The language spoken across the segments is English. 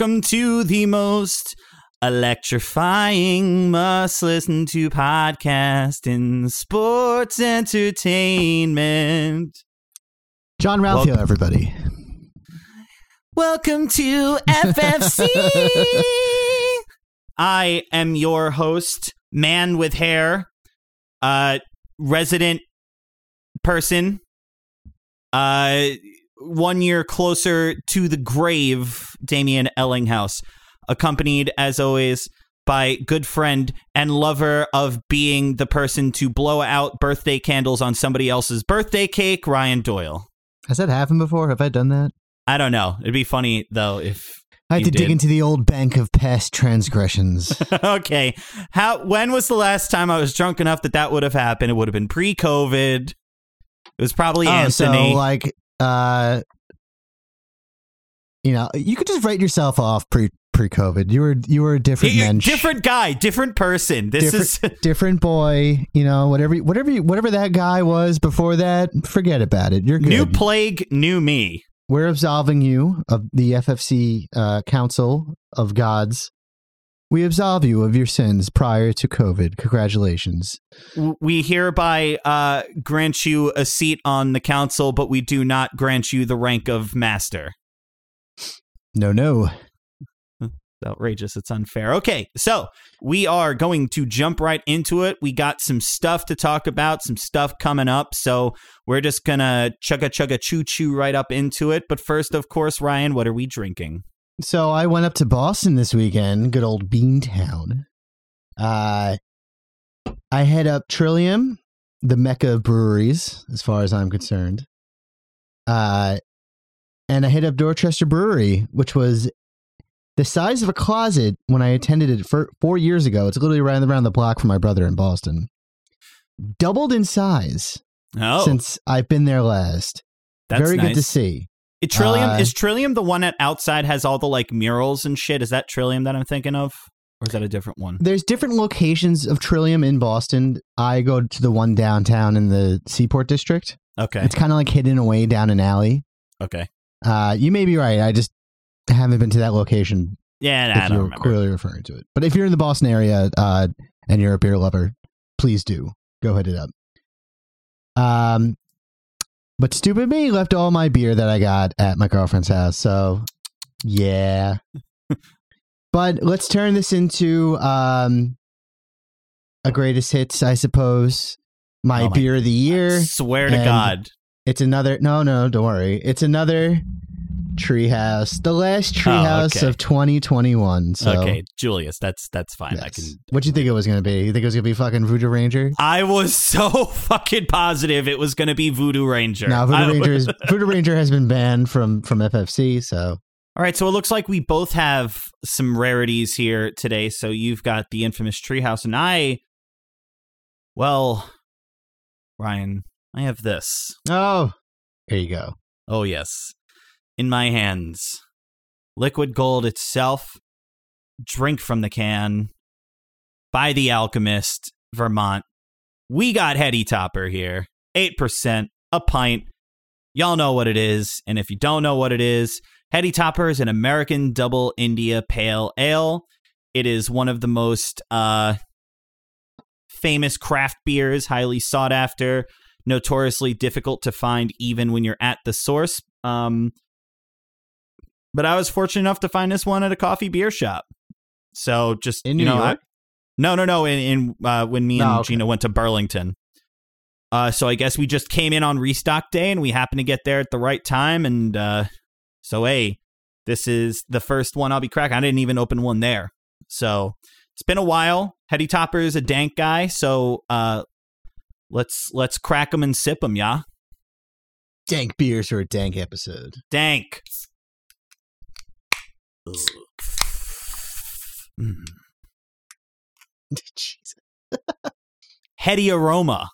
welcome to the most electrifying, must listen to podcast in sports entertainment. John Ralphio, Welcome. everybody. Welcome to FFC. I am your host, man with hair, uh, resident person, uh, one year closer to the grave, Damian Ellinghouse, accompanied as always by good friend and lover of being the person to blow out birthday candles on somebody else's birthday cake, Ryan Doyle. Has that happened before? Have I done that? I don't know. It'd be funny though if I had to dig into the old bank of past transgressions. okay. How when was the last time I was drunk enough that that would have happened? It would have been pre-COVID. It was probably oh, Anthony. so like, uh, you know, you could just write yourself off pre pre COVID. You were you were a different mensch, different guy, different person. This different, is different boy. You know, whatever whatever you- whatever that guy was before that, forget about it. You're good. new plague, new me. we're absolving you of the FFC uh, Council of Gods. We absolve you of your sins prior to COVID. Congratulations. We hereby uh, grant you a seat on the council, but we do not grant you the rank of master. No, no. outrageous. It's unfair. Okay, so we are going to jump right into it. We got some stuff to talk about, some stuff coming up. So we're just gonna chugga chugga choo choo right up into it. But first, of course, Ryan, what are we drinking? So I went up to Boston this weekend, good old Beantown. Uh, I head up Trillium, the mecca of breweries, as far as I'm concerned. Uh, and I hit up Dorchester Brewery, which was the size of a closet when I attended it for four years ago. It's literally right around the block from my brother in Boston. Doubled in size Oh, since I've been there last. that's Very nice. good to see. It- Trillium Uh, is Trillium the one that outside has all the like murals and shit. Is that Trillium that I'm thinking of, or is that a different one? There's different locations of Trillium in Boston. I go to the one downtown in the Seaport District. Okay, It's kind of like hidden away down an alley. okay, Uh, you may be right. I just haven't been to that location yeah, nah, if I don't you're remember. clearly referring to it. But if you're in the Boston area uh, and you're a beer lover, please do go hit it up. Um, but stupid me left all my beer that I got at my girlfriend's house. So yeah. but let's turn this into um, a greatest hits, I suppose. My, Oh my- beer of the year. Swear to God, It's another. No, no, don't worry. It's another treehouse. The last treehouse Oh, okay. of 2021. So, okay, Julius, that's that's fine. I can. What do you think it was going to be? You think it was going to be fucking Voodoo Ranger? I was so fucking positive it was going to be Voodoo Ranger. No, Voodoo I- Ranger is Voodoo Ranger has been banned from from FFC. So All right, so it looks like we both have some rarities here today. So you've got the infamous Treehouse, and I, well, Ryan, I have this. oh, here you go. Oh yes, in my hands, liquid gold itself. Drink from the can. By the Alchemist, Vermont. We got Heady Topper here. 8%, a pint. Y'all know what it is. And if you don't know what it is, Heady Topper is an American double India pale ale. It is one of the most uh, famous craft beers, highly sought after, notoriously difficult to find even when you're at the source. Um, but I was fortunate enough to find this one at a coffee beer shop. So just In you New know, I- York? no, no, no. In, in uh, when me and Oh, okay. Gina went to Burlington. Uh, so I guess we just came in on restock day, and we happened to get there at the right time, and uh, so hey, this is the first one I'll be cracking. I didn't even open one there, so it's been a while. Heady Topper is a dank guy, so uh, let's let's crack them and sip them, yeah. Dank beers for a dank episode. Dank. Jesus. Heady aroma.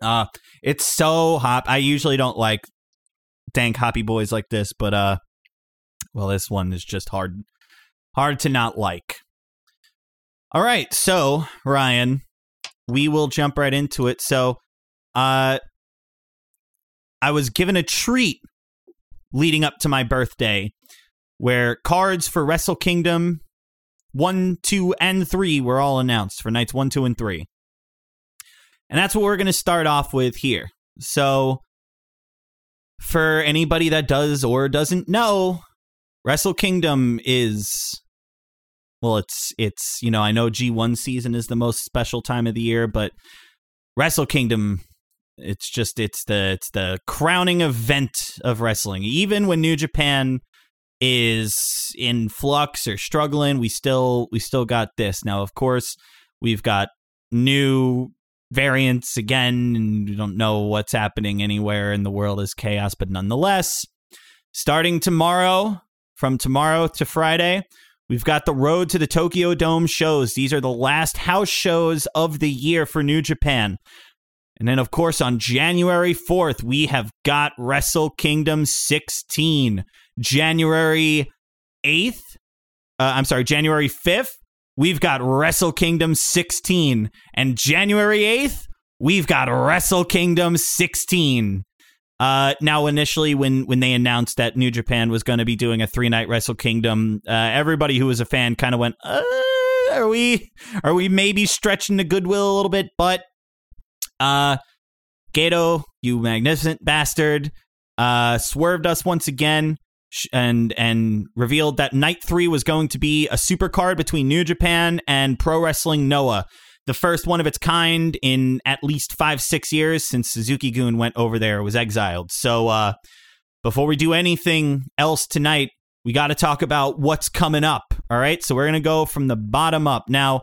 Uh it's so hop. I usually don't like dank hoppy boys like this, but uh well this one is just hard hard to not like. All right, so Ryan, we will jump right into it. So uh I was given a treat leading up to my birthday where cards for Wrestle Kingdom 1, 2, and 3 were all announced for nights 1, 2, and 3. And that's what we're going to start off with here. So, for anybody that does or doesn't know, Wrestle Kingdom is well, it's it's you know I know G1 season is the most special time of the year, but Wrestle Kingdom it's just it's the it's the crowning event of wrestling. Even when New Japan is in flux or struggling, we still we still got this. Now, of course, we've got new variants again, and we don't know what's happening anywhere in the world is chaos, but nonetheless, starting tomorrow, from tomorrow to Friday, we've got the road to the Tokyo Dome shows. These are the last house shows of the year for New Japan. And then, of course, on January 4th, we have got Wrestle Kingdom 16. January 8th, uh, I'm sorry, January 5th, we've got Wrestle Kingdom 16. And January 8th, we've got Wrestle Kingdom 16. Uh, now, initially, when when they announced that New Japan was going to be doing a three night Wrestle Kingdom, uh, everybody who was a fan kind of went, uh, "Are we are we maybe stretching the goodwill a little bit?" But uh, Gedo, you magnificent bastard, uh, swerved us once again and and revealed that night three was going to be a super card between New Japan and Pro Wrestling Noah, the first one of its kind in at least five six years since Suzuki-gun went over there was exiled. So uh, before we do anything else tonight, we got to talk about what's coming up. All right, so we're gonna go from the bottom up now.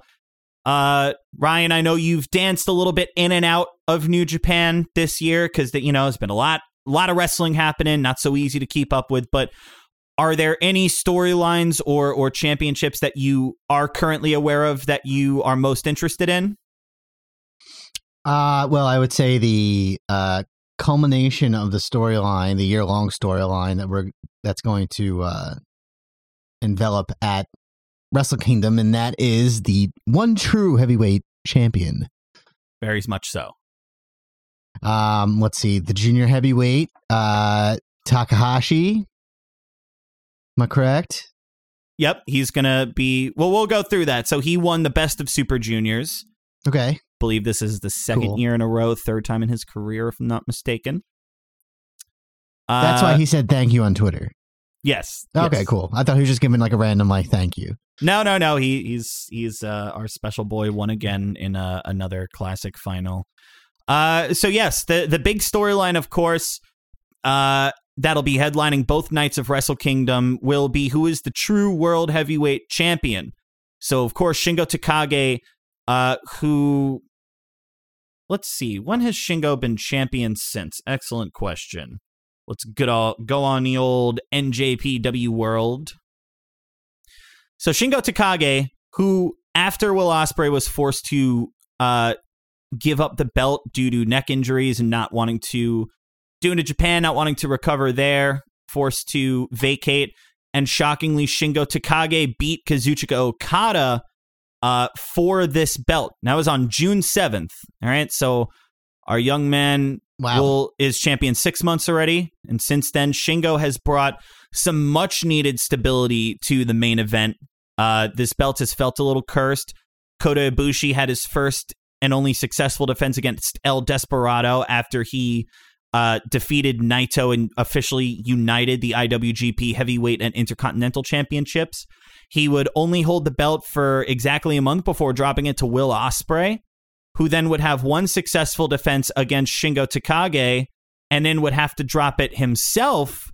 Uh, Ryan, I know you've danced a little bit in and out of New Japan this year because you know there's been a lot a lot of wrestling happening, not so easy to keep up with. But are there any storylines or or championships that you are currently aware of that you are most interested in? Uh, well, I would say the uh, culmination of the storyline, the year long storyline that we're that's going to uh, envelop at Wrestle Kingdom, and that is the one true heavyweight champion. Very much so. Um, let's see, the junior heavyweight, uh, Takahashi. Am I correct? Yep, he's gonna be. Well, we'll go through that. So he won the best of Super Juniors. Okay. believe this is the second Cool. year in a row, third time in his career, if I'm not mistaken. That's Uh, why he said thank you on Twitter. Yes. Okay, yes. cool. I thought he was just giving like a random like thank you. No, no, no. He he's he's uh, our special boy. Won again in uh, another classic final. Uh, so yes, the the big storyline, of course, uh, that'll be headlining both nights of Wrestle Kingdom will be who is the true world heavyweight champion. So of course Shingo Takagi, uh, who let's see, when has Shingo been champion since? Excellent question. Let's good all, go on the old NJPW world. So Shingo Takagi, who after Will Ospreay was forced to uh, give up the belt due to neck injuries and not wanting to do into Japan, not wanting to recover there, forced to vacate, and shockingly, Shingo Takagi beat Kazuchika Okada uh, for this belt. That was on June seventh. All right, so our young man Wow. will is champion six months already, and since then, Shingo has brought some much needed stability to the main event. Uh, this belt has felt a little cursed. Kota Ibushi had his first and only successful defense against El Desperado after he uh, defeated Naito and officially united the IWGP Heavyweight and Intercontinental Championships. He would only hold the belt for exactly a month before dropping it to Will Ospreay, who then would have one successful defense against Shingo Takagi, and then would have to drop it himself.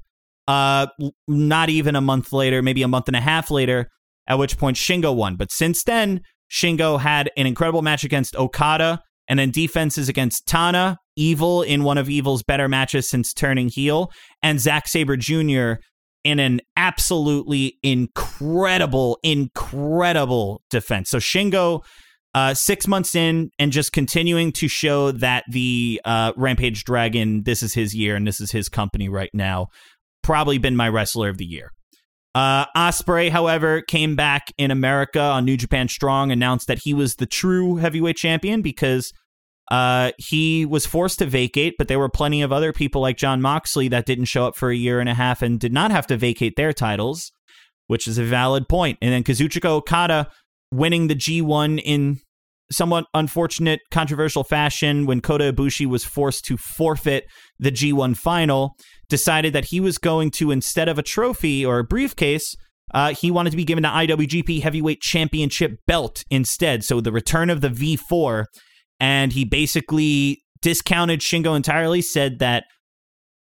Uh, not even a month later, maybe a month and a half later, at which point Shingo won. But since then, Shingo had an incredible match against Okada and then defenses against Tana, Evil in one of Evil's better matches since turning heel, and Zack Sabre Jr. in an absolutely incredible, incredible defense. So Shingo, uh, six months in, and just continuing to show that the uh, Rampage Dragon, this is his year and this is his company right now. Probably been my wrestler of the year. Uh, Ospreay, however, came back in America on New Japan Strong, announced that he was the true heavyweight champion because Uh, he was forced to vacate, but there were plenty of other people like Jon Moxley that didn't show up for a year and a half and did not have to vacate their titles, which is a valid point. And then Kazuchika Okada winning the G1 in somewhat unfortunate, controversial fashion when Kota Ibushi was forced to forfeit the G1 final, decided that he was going to, instead of a trophy or a briefcase, uh, he wanted to be given the IWGP Heavyweight Championship belt instead. So the return of the V4. And he basically discounted Shingo entirely, said that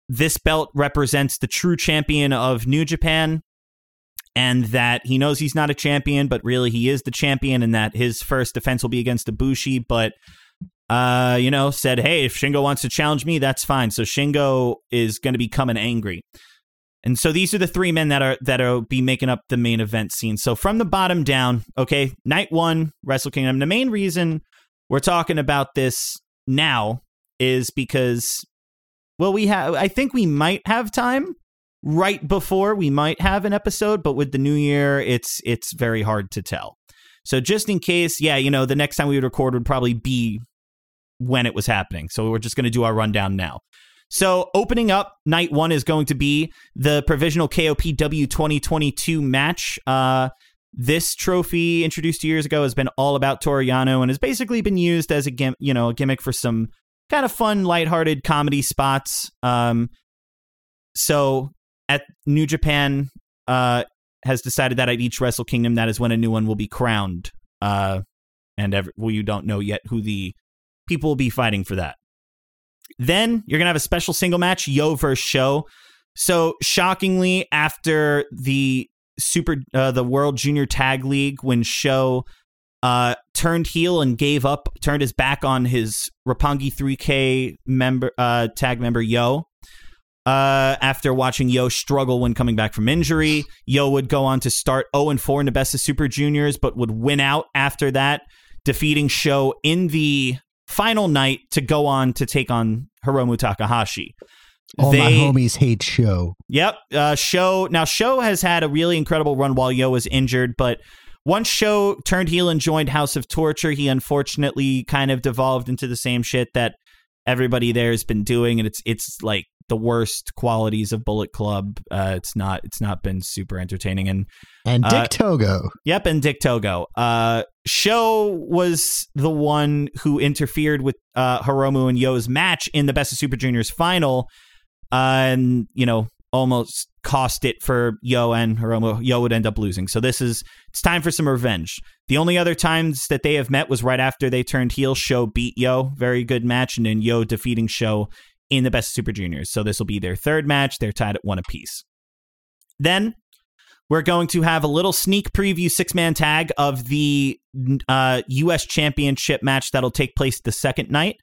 this belt represents the true champion of New Japan and that he knows he's not a champion, but really he is the champion, and that his first defense will be against Ibushi. But uh, you know, said, hey, if Shingo wants to challenge me, that's fine. So Shingo is going to be coming angry. And so these are the three men that are that are be making up the main event scene. So from the bottom down, okay, night one, Wrestle Kingdom. The main reason we're talking about this now is because well, we have I think we might have time right before we might have an episode, but with the new year, it's it's very hard to tell. So just in case, yeah, you know, the next time we would record would probably be when it was happening. So we're just going to do our rundown now. So opening up night one is going to be the provisional KOPW 2022 match. Uh, this trophy introduced two years ago has been all about Toru Yano and has basically been used as a gim- you know a gimmick for some kind of fun, lighthearted comedy spots. Um, so at New Japan uh, has decided that at each Wrestle Kingdom, that is when a new one will be crowned. Uh, and every, well, you don't know yet who the people will be fighting for that. Then you're gonna have a special single match, Yo versus Sho. So shockingly, after the super uh, the World Junior Tag League, when Sho uh, turned heel and gave up, turned his back on his Roppongi 3K member uh, tag member Yo, uh, after watching Yo struggle when coming back from injury. Yo would go on to start 0 and 4 in the best of Super Juniors, but would win out after that, defeating Sho in the final night to go on to take on Hiromu Takahashi. All they, my homies hate Sho. Yep. Uh, Sho. Now, Sho has had a really incredible run while Yo was injured, but once Sho turned heel and joined House of Torture, he unfortunately kind of devolved into the same shit that everybody there has been doing, and it's it's like the worst qualities of Bullet Club. Uh, it's not it's not been super entertaining and and uh, Dick uh, Togo. Yep, and Dick Togo. Uh, Sho was the one who interfered with uh, Hiromu and Yo's match in the Best of Super Juniors final, uh, and you know almost cost it for Yo and Hiromu. Yo would end up losing. So this is it's time for some revenge. The only other times that they have met was right after they turned heel. Sho beat Yo, very good match, and then Yo defeating Sho in the Best Super Juniors. So this will be their third match. They're tied at one apiece. Then we're going to have a little sneak preview six man tag of the uh, U.S. Championship match that'll take place the second night.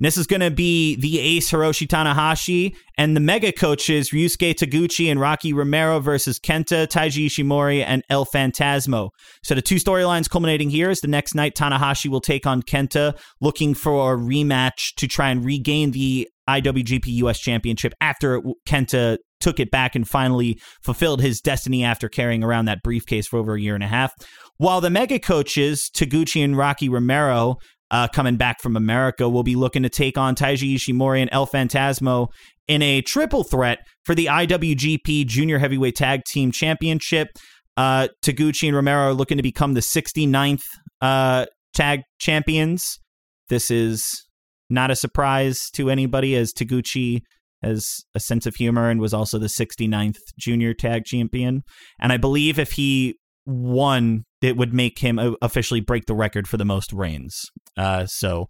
This is going to be the ace Hiroshi Tanahashi and the mega coaches Ryusuke Taguchi and Rocky Romero versus Kenta, Taiji Ishimori, and El Phantasmo. So the two storylines culminating here is the next night Tanahashi will take on Kenta, looking for a rematch to try and regain the IWGP US Championship after Kenta took it back and finally fulfilled his destiny after carrying around that briefcase for over a year and a half. While the mega coaches, Taguchi and Rocky Romero, uh, coming back from America, will be looking to take on Taiji Ishimori and El Phantasmo in a triple threat for the IWGP Junior Heavyweight Tag Team Championship. Uh, Taguchi and Romero are looking to become the 69th uh, tag champions. This is not a surprise to anybody as Taguchi has a sense of humor and was also the 69th junior tag champion. And I believe if he won, it would make him officially break the record for the most reigns. Uh, so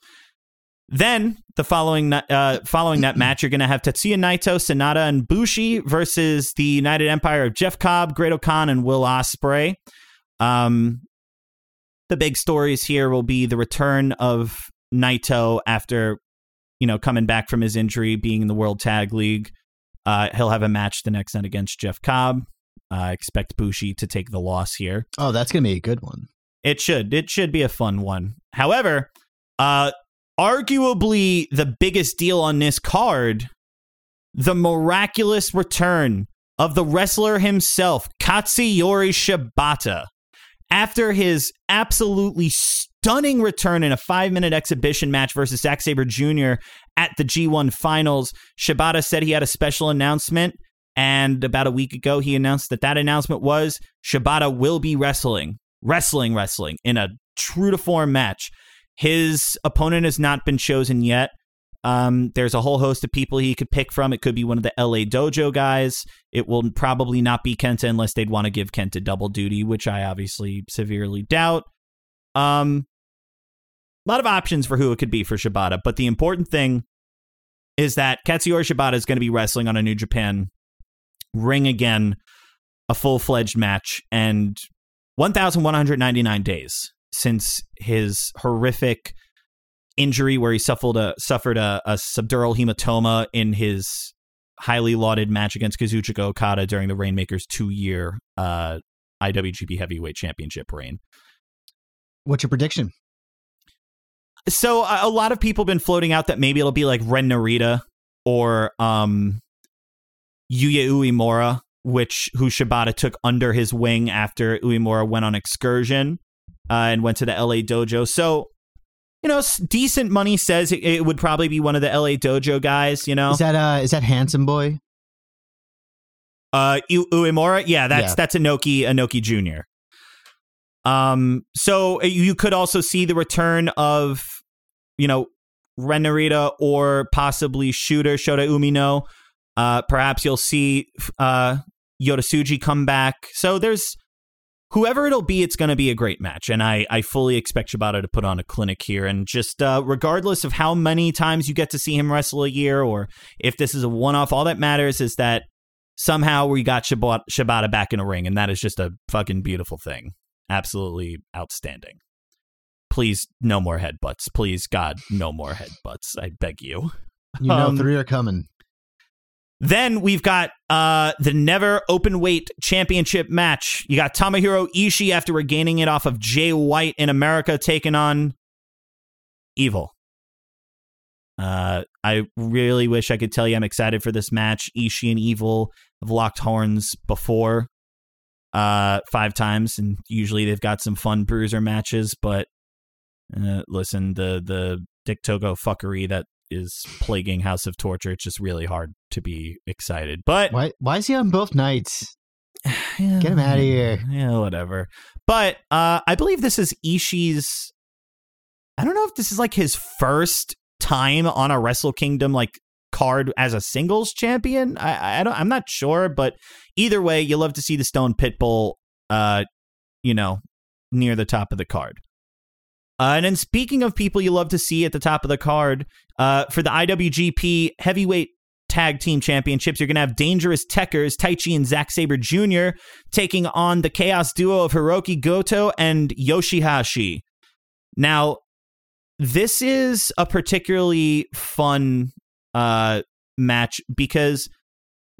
then the following uh, following that match, you're going to have Tetsuya Naito, Sanada, and Bushi versus the United Empire of Jeff Cobb, Great-O-Khan, and Will Ospreay. Um, the big stories here will be the return of Naito after you know coming back from his injury, being in the World Tag League. Uh, he'll have a match the next night against Jeff Cobb. I uh, expect Bushi to take the loss here. Oh, that's gonna be a good one. It should. It should be a fun one. However, uh, arguably the biggest deal on this card, the miraculous return of the wrestler himself, Katsuyori Shibata, After his absolutely stunning return in a five minute exhibition match versus Zack Sabre Jr. at the G1 finals, Shibata said he had a special announcement. And about a week ago, he announced that that announcement was Shibata will be wrestling, wrestling, wrestling in a true to form match. His opponent has not been chosen yet. Um, there's a whole host of people he could pick from. It could be one of the LA Dojo guys. It will probably not be Kenta unless they'd want to give Kenta double duty, which I obviously severely doubt. Um, a lot of options for who it could be for Shibata, but the important thing is that Katsuyori Shibata is going to be wrestling on a New Japan ring again, a full fledged match, and 1,199 days since his horrific injury where he suffered a suffered a, a subdural hematoma in his highly lauded match against Kazuchika Okada during the Rainmakers two year uh, IWGP Heavyweight Championship reign. What's your prediction? So a, a lot of people have been floating out that maybe it'll be like Ren Narita or um, Yuya Uemura, which who Shibata took under his wing after Uemura went on excursion uh, and went to the LA dojo. So you know, decent money says it, it, would probably be one of the LA Dojo guys. You know, is that uh is that handsome boy? Uh, U- Uemura, yeah, that's yeah. that's Inoki Inoki Junior. Um, so uh, you could also see the return of, you know, Ren Narita or possibly Shooter Shota Umino. Uh, perhaps you'll see uh Yoda come back. So there's whoever it'll be, it's going to be a great match. And I, I fully expect Shibata to put on a clinic here. And just uh, regardless of how many times you get to see him wrestle a year or if this is a one off, all that matters is that somehow we got Shibata, Shibata back in a ring. And that is just a fucking beautiful thing. Absolutely outstanding. Please, no more headbutts. Please, God, no more headbutts. I beg you. You know, um, three are coming. Then we've got uh, the never open weight championship match. You got Tomohiro Ishii after regaining it off of Jay White in America, taking on Evil. Uh, I really wish I could tell you I'm excited for this match. Ishii and Evil have locked horns before, uh, five times, and usually they've got some fun bruiser matches. But uh, listen, the the Dick Togo fuckery that is plaguing House of Torture. It's just really hard to be excited. But why why is he on both nights? yeah, Get him out of here. Yeah, whatever. But uh I believe this is Ishii's I don't know if this is like his first time on a Wrestle Kingdom like card as a singles champion. I I don't I'm not sure, but either way, you love to see the Stone Pitbull uh you know near the top of the card. Uh, and then speaking of people you love to see at the top of the card, uh, for the IWGP Heavyweight Tag Team Championships, you're going to have Dangerous Tekkers, Taichi and Zack Sabre Jr. taking on the Chaos Duo of Hiroki Goto and Yoshihashi. Now, this is a particularly fun uh, match because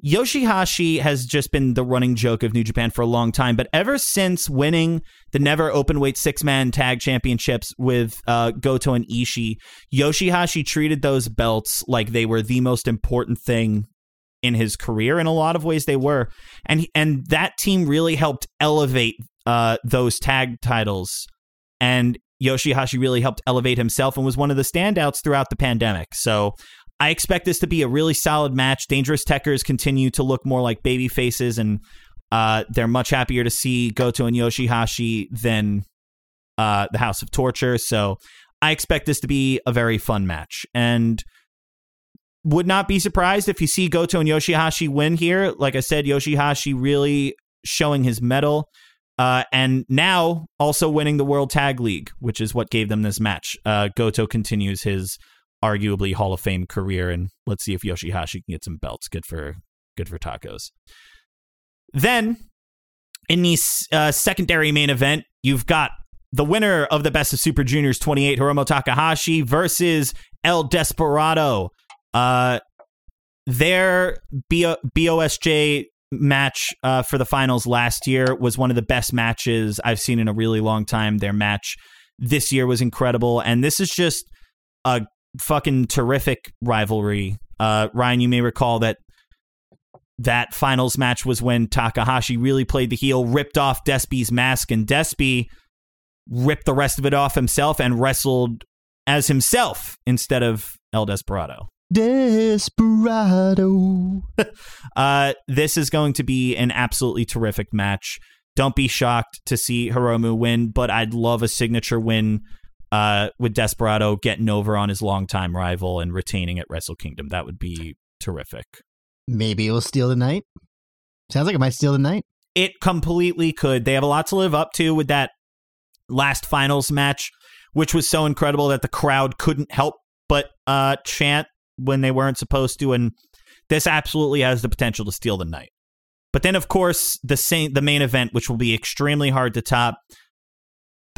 Yoshihashi has just been the running joke of New Japan for a long time, but ever since winning the never openweight six man tag championships with uh, Goto and Ishii, Yoshihashi treated those belts like they were the most important thing in his career. In a lot of ways, they were, and and that team really helped elevate uh, those tag titles. And Yoshihashi really helped elevate himself and was one of the standouts throughout the pandemic. So I expect this to be a really solid match. Dangerous Tekkers continue to look more like baby faces, and uh, they're much happier to see Goto and Yoshihashi than uh, the House of Torture. So I expect this to be a very fun match, and would not be surprised if you see Goto and Yoshihashi win here. Like I said, Yoshihashi really showing his mettle. Uh, and now also winning the World Tag League, which is what gave them this match. Uh, Goto continues his arguably Hall of Fame career, and let's see if Yoshihashi can get some belts. Good for good for tacos. Then in the uh, secondary main event, you've got the winner of the Best of Super Juniors 28, Hiromu Takahashi, versus El Desperado. Uh, their B- BOSJ match uh, for the finals last year was one of the best matches I've seen in a really long time. Their match this year was incredible, and this is just a fucking terrific rivalry. Uh, Ryan, you may recall that that finals match was when Takahashi really played the heel, ripped off Despy's mask, and Despy ripped the rest of it off himself and wrestled as himself instead of El Desperado. Desperado. Uh, this is going to be an absolutely terrific match. Don't be shocked to see Hiromu win, but I'd love a signature win uh, with Desperado getting over on his longtime rival and retaining at Wrestle Kingdom. That would be terrific. Maybe it will steal the night. Sounds like it might steal the night. It completely could. They have a lot to live up to with that last finals match, which was so incredible that the crowd couldn't help but uh, chant when they weren't supposed to. And this absolutely has the potential to steal the night. But then, of course, the same, the main event, which will be extremely hard to top,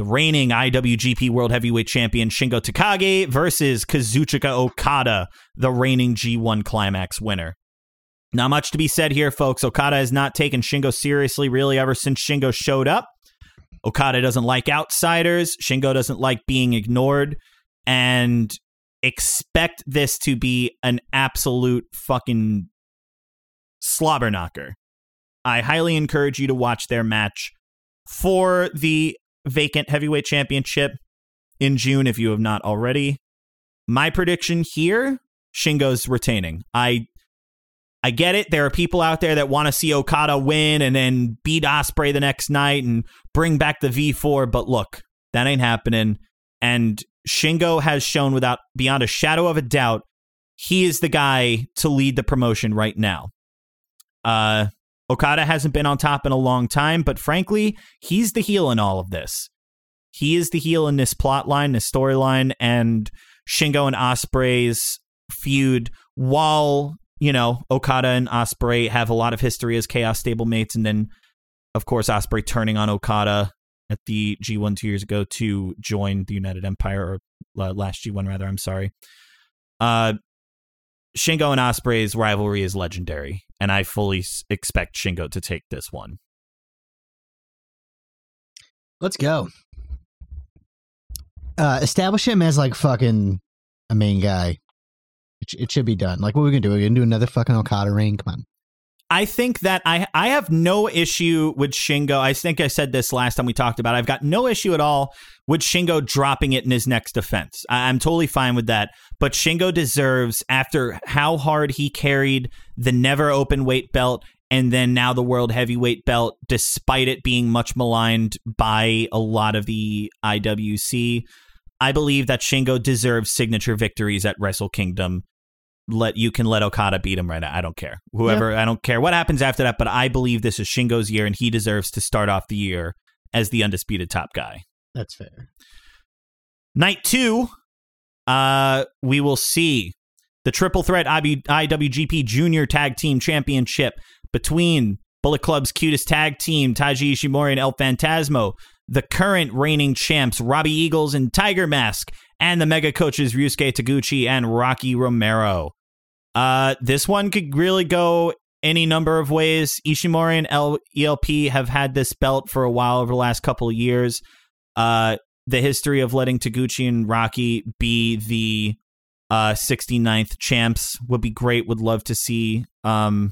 the reigning IWGP World Heavyweight Champion Shingo Takagi versus Kazuchika Okada, the reigning G1 Climax winner. Not much to be said here, folks. Okada has not taken Shingo seriously really ever since Shingo showed up. Okada doesn't like outsiders. Shingo doesn't like being ignored. And expect this to be an absolute fucking slobber knocker. I highly encourage you to watch their match for the vacant heavyweight championship in June if you have not already. My prediction here Shingo's retaining. I I get it. There are people out there that want to see Okada win and then beat Ospreay the next night and bring back the V4, but look, that ain't happening. And Shingo has shown without beyond a shadow of a doubt he is the guy to lead the promotion right now. Uh Okada hasn't been on top in a long time, but frankly, he's the heel in all of this. He is the heel in this plot line, this storyline, and Shingo and Ospreay's feud, while, you know, Okada and Ospreay have a lot of history as chaos stablemates, and then of course Ospreay turning on Okada at the G1 two years ago to join the United Empire, or uh, last G1 rather, I'm sorry. Uh Shingo and Ospreay's rivalry is legendary, and I fully expect Shingo to take this one. Let's go. Uh, establish him as like fucking a main guy. It, sh- it should be done. Like, what are we gonna do? We're gonna do another fucking Okada reign. Come on. I think that I I have no issue with Shingo. I think I said this last time we talked about. It. I've got no issue at all with Shingo dropping it in his next defense. I, I'm totally fine with that. But Shingo deserves, after how hard he carried the never open weight belt and then now the world heavyweight belt, despite it being much maligned by a lot of the IWC. I believe that Shingo deserves signature victories at Wrestle Kingdom let you can let Okada beat him right now. I don't care. Whoever, I don't care what happens after that, but I believe this is Shingo's year and he deserves to start off the year as the undisputed top guy. That's fair. Night two, uh, we will see the triple threat IB- IWGP Junior Tag Team Championship between Bullet Club's cutest tag team, Taiji Ishimori and El Phantasmo, the current reigning champs, Robbie Eagles and Tiger Mask, and the mega coaches Ryusuke Taguchi and Rocky Romero. Uh, this one could really go any number of ways. Ishimori and L- ELP have had this belt for a while over the last couple of years. Uh, the history of letting Taguchi and Rocky be the uh 69th champs would be great. Would love to see um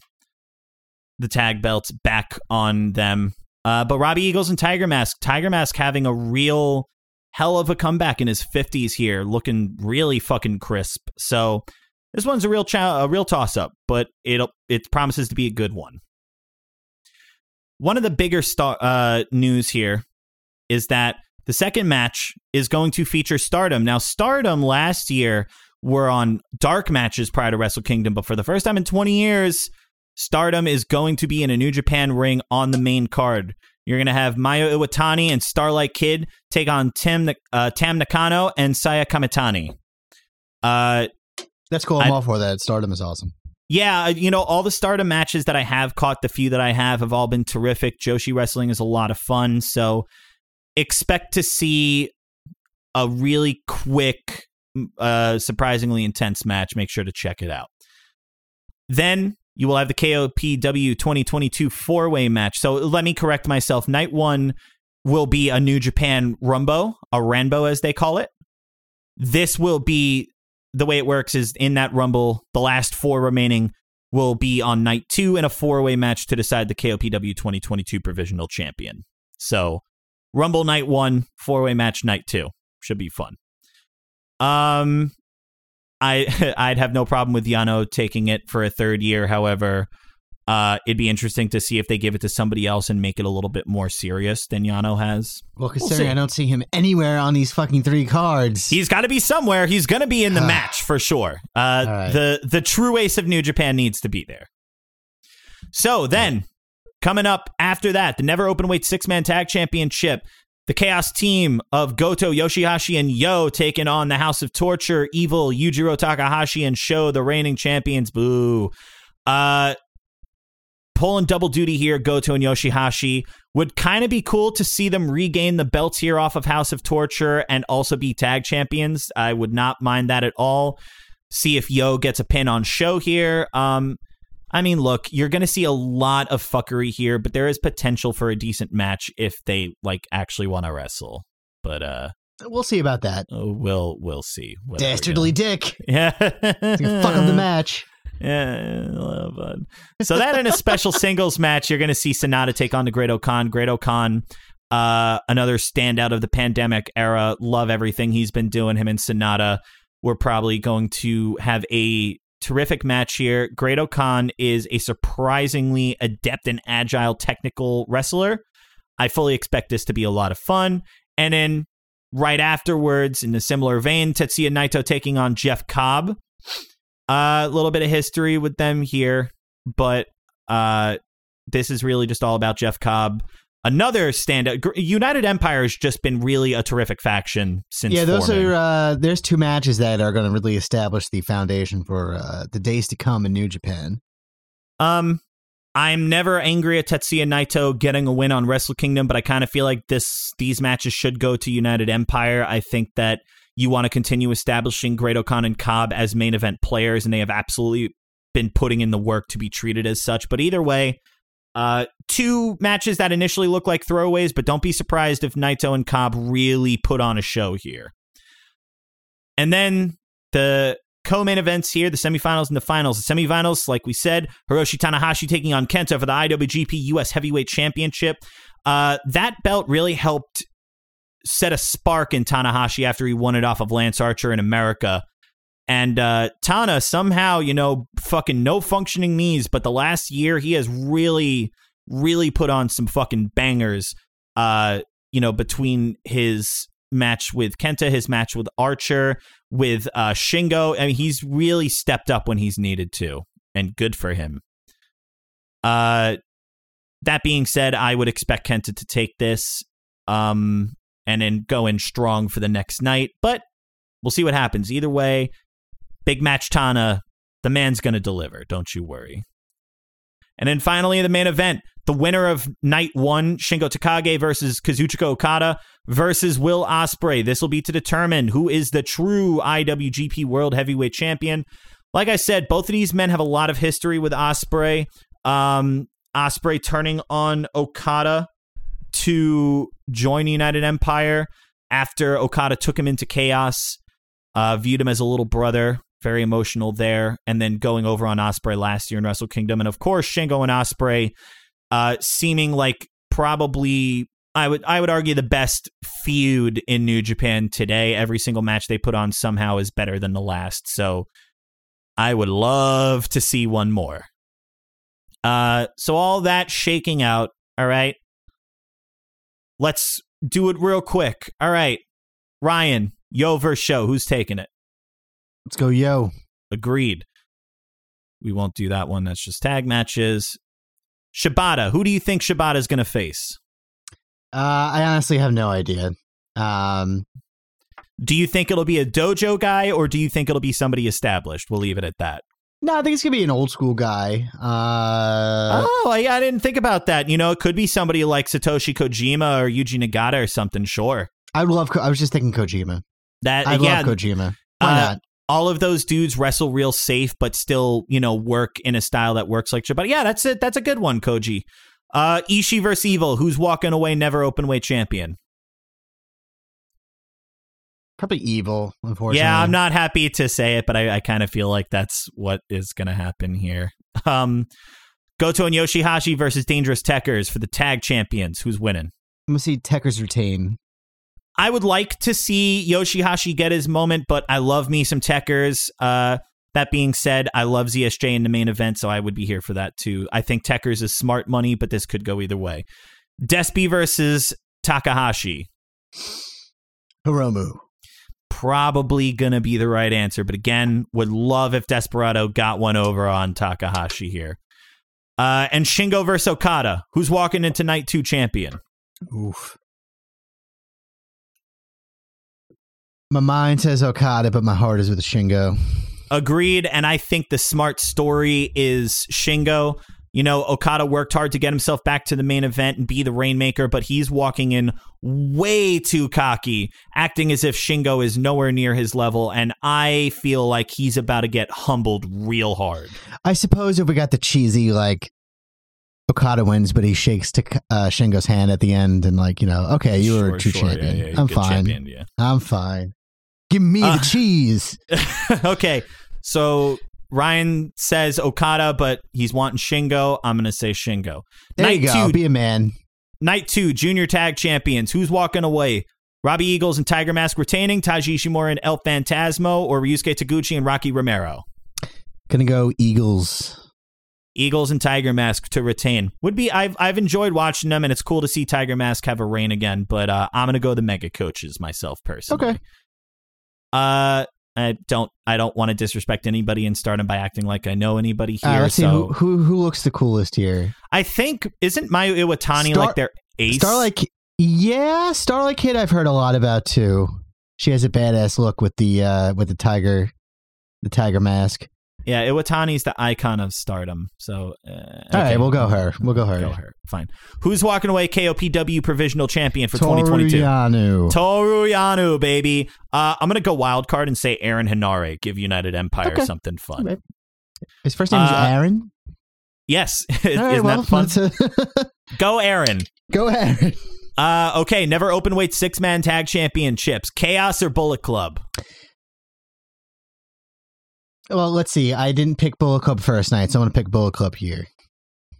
the tag belts back on them. Uh, but Robbie Eagles and Tiger Mask, Tiger Mask having a real hell of a comeback in his 50s here, looking really fucking crisp. So this one's a real cha- a real toss up, but it it promises to be a good one. One of the bigger star uh, news here is that the second match is going to feature Stardom. Now, Stardom last year were on dark matches prior to Wrestle Kingdom, but for the first time in 20 years, Stardom is going to be in a New Japan ring on the main card. You're going to have Mayu Iwatani and Starlight Kid take on Tim uh, Tam Nakano and Saya Kamitani. Uh, That's cool. I'm I- all for that. Stardom is awesome. yeah, you know, all the Stardom matches that I have caught, the few that I have, have all been terrific. Joshi Wrestling is a lot of fun. So expect to see a really quick, uh, surprisingly intense match. Make sure to check it out. Then you will have the KOPW 2022 four way match. So let me correct myself. Night one will be a New Japan Rumbo, a Ranbo as they call it. This will be the way it works is in that Rumble, the last four remaining will be on night two in a four way match to decide the KOPW 2022 provisional champion. So, Rumble night one, four way match night two. Should be fun. Um, I I'd have no problem with Yano taking it for a third year. However, uh, it'd be interesting to see if they give it to somebody else and make it a little bit more serious than Yano has. Well, We'll. I don't see him anywhere on these fucking three cards. He's got to be somewhere. He's going to be in the match for sure. Uh, right. The the true ace of New Japan needs to be there. So then, coming up after that, the Never Open Weight Six Man Tag Championship. The Chaos team of Goto, Yoshihashi, and Yo taking on the House of Torture, Evil, Yujiro Takahashi, and Sho, the reigning champions. Boo. Uh, pulling double duty here, Goto and Yoshihashi. Would kind of be cool to see them regain the belts here off of House of Torture and also be tag champions. I would not mind that at all. See if Yo gets a pin on Sho here. Um, I mean, look, you're going to see a lot of fuckery here, but there is potential for a decent match if they like actually want to wrestle. But uh, We'll see about that. we'll we'll see. Dastardly dick. Yeah, fuck up the match. yeah, a lot of fun. So that in a special singles match, you're going to see Sanada take on the Great-O-Khan. Great Okan, uh, another standout of the pandemic era. Love everything he's been doing. Him and Sanada. We're probably going to have a terrific match here. Great-O-Khan is a surprisingly adept and agile technical wrestler. I fully expect this to be a lot of fun. And then right afterwards, in a similar vein, Tetsuya Naito taking on Jeff Cobb. Uh, a little bit of history with them here, but uh, this is really just all about Jeff Cobb. Another standout. United Empire has just been really a terrific faction since. Yeah, those forming. are uh, there's two matches that are going to really establish the foundation for uh, the days to come in New Japan. Um, I'm never angry at Tetsuya Naito getting a win on Wrestle Kingdom, but I kind of feel like this these matches should go to United Empire. I think that you want to continue establishing Great-O-Khan and Cobb as main event players, and they have absolutely been putting in the work to be treated as such. But either way, uh, two matches that initially look like throwaways, but don't be surprised if Naito and Cobb really put on a show here. And then the co-main events here, the semifinals and the finals. The semifinals, like we said, Hiroshi Tanahashi taking on Kenta for the IWGP US Heavyweight Championship. Uh, that belt really helped set a spark in Tanahashi after he won it off of Lance Archer in America. And uh, Tana somehow, you know, fucking no functioning knees, but the last year he has really, really put on some fucking bangers. Uh, you know, between his match with Kenta, his match with Archer, with uh, Shingo. I mean, he's really stepped up when he's needed to, and good for him. Uh, that being said, I would expect Kenta to take this, um, and then go in strong for the next night. But we'll see what happens. Either way, big match Tana, the man's gonna deliver. Don't you worry. And then finally, the main event. The winner of night one, Shingo Takagi versus Kazuchika Okada versus Will Ospreay. This will be to determine who is the true IWGP World Heavyweight Champion. Like I said, both of these men have a lot of history with Ospreay. Um, Ospreay turning on Okada to join the United Empire after Okada took him into chaos, uh, viewed him as a little brother. Very emotional there, and then going over on Ospreay last year in Wrestle Kingdom, and of course Shingo and Ospreay, uh, seeming like probably I would I would argue the best feud in New Japan today. Every single match they put on somehow is better than the last. So I would love to see one more. Uh, so all that shaking out. All right, let's do it real quick. All right, Ryan, Yo versus Sho. Who's taking it? Let's go, yo. Agreed. We won't do that one. That's just tag matches. Shibata. Who do you think Shibata is going to face? Uh, I honestly have no idea. Um, Do you think it'll be a dojo guy or do you think it'll be somebody established? We'll leave it at that. no, I think it's gonna be an old school guy. Uh, oh, I, I didn't think about that. You know, it could be somebody like Satoshi Kojima or Yuji Nagata or something. Sure. I would love. Ko- I was just thinking Kojima. That I yeah, love Kojima. Why uh, not? All of those dudes wrestle real safe, but still, you know, work in a style that works like Shibata. Yeah, that's it. That's a good one, Koji. Uh, Ishii versus Evil. Who's walking away never open weight champion? Probably evil. Unfortunately. Yeah, I'm not happy to say it, but I, I kind of feel like that's what is going to happen here. Um, Goto and Yoshihashi versus Dangerous Tekkers for the tag champions. Who's winning? I'm gonna see Tekkers retain. I would like to see Yoshihashi get his moment, but I love me some Tekkers. Uh, that being said, I love ZSJ in the main event, so I would be here for that too. I think Tekkers is smart money, but this could go either way. Despy versus Takahashi. Hiromu. Probably gonna be the right answer, but again, would love if Desperado got one over on Takahashi here. Uh, and Shingo versus Okada, who's walking into night two champion. Oof. My mind says Okada, but my heart is with Shingo. Agreed. And I think the smart story is Shingo. You know, Okada worked hard to get himself back to the main event and be the Rainmaker, but he's walking in way too cocky, acting as if Shingo is nowhere near his level. And I feel like he's about to get humbled real hard. I suppose if we got the cheesy, like, Okada wins, but he shakes to uh, Shingo's hand at the end and, like, you know, okay, you were Sure, a true sure, champion. yeah, yeah, I'm fine. champion, yeah. I'm fine. Give me Uh, the cheese. okay. So Ryan says Okada, but he's wanting Shingo. I'm going to say Shingo. There Night you go. two, Be a man. Night two, junior tag champions. Who's walking away? Robbie Eagles and Tiger Mask retaining, Taiji Ishimori and El Phantasmo, or Ryusuke Taguchi and Rocky Romero? Gonna go Eagles. Eagles and Tiger Mask to retain. Would be I've I've enjoyed watching them and it's cool to see Tiger Mask have a reign again, but uh, I'm gonna go the mega coaches myself personally. Okay. Uh I don't I don't want to disrespect anybody and start them by acting like I know anybody here. Right, let's see so who, who who looks the coolest here. I think isn't Mayu Iwatani Star- like their ace? Starlight, yeah, Starlight Kid. I've heard a lot about too. She has a badass look with the uh with the tiger, the tiger mask. Yeah, Iwatani's the icon of stardom. So, uh, All okay. right, we'll go her. We'll go her. Go her. Fine. Who's walking away KOPW provisional champion for 2022? Toriano. Toru Yano, baby. Uh, I'm gonna go wild card and say Aaron Henare. Give United Empire Okay. something fun. Okay. His first name is Uh, Aaron. Yes, All right, isn't well, that fun? let's, uh, Go Aaron. go Aaron. Uh, okay, NEVER Openweight six man tag championships. Chaos or Bullet Club? Well, let's see. I didn't pick Bullet Club first night, so I'm gonna pick Bullet Club here.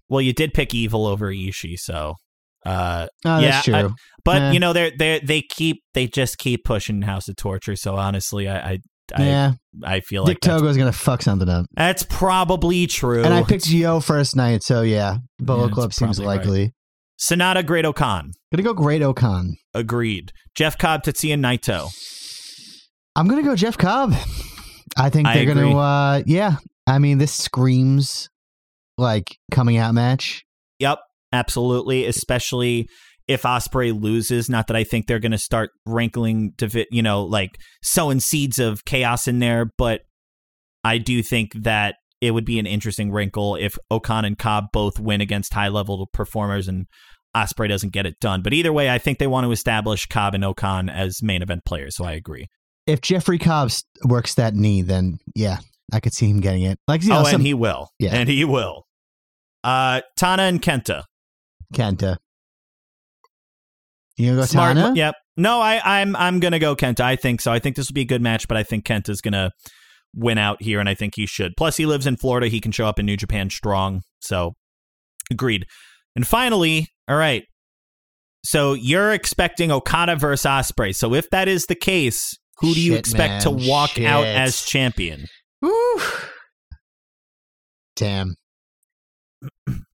Well, you did pick Evil over Ishii, so. Uh, Oh, Yeah, that's true. I- but Eh. you know they they they keep they just keep pushing House of Torture. So honestly, I I I, yeah, I feel like Dick Togo's gonna fuck something up. that's probably true. And I picked Yo first night, so yeah, Bullet Yeah, Club seems probably right. likely. Sanada Great Okan. Gonna go Great-O-Khan. Agreed. Jeff Cobb, Tetsuya Naito. I'm gonna go Jeff Cobb. I think they're agree. gonna. uh Yeah, I mean, this screams like coming out match. Yep, absolutely. Especially if Ospreay loses. Not that I think they're going to start wrinkling, divi- you know, like sowing seeds of chaos in there, but I do think that it would be an interesting wrinkle if O-Khan and Cobb both win against high level performers and Ospreay doesn't get it done. But either way, I think they want to establish Cobb and O-Khan as main event players. So I agree. If Jeffrey Cobb works that knee, then yeah, I could see him getting it. Like you know, oh, some and he will. Yeah. And he will. Uh, Tana and Kenta. Kenta. You gonna go Smart. Tana? Yep. No, I, I'm I'm gonna go Kenta. I think so. I think this will be a good match, but I think Kenta's gonna win out here, and I think he should. Plus, he lives in Florida. He can show up in New Japan strong. So, agreed. And finally, all right. So you're expecting Okada versus Ospreay. So if that is the case, who do you Shit, expect man. to walk out as champion? Woo. Damn.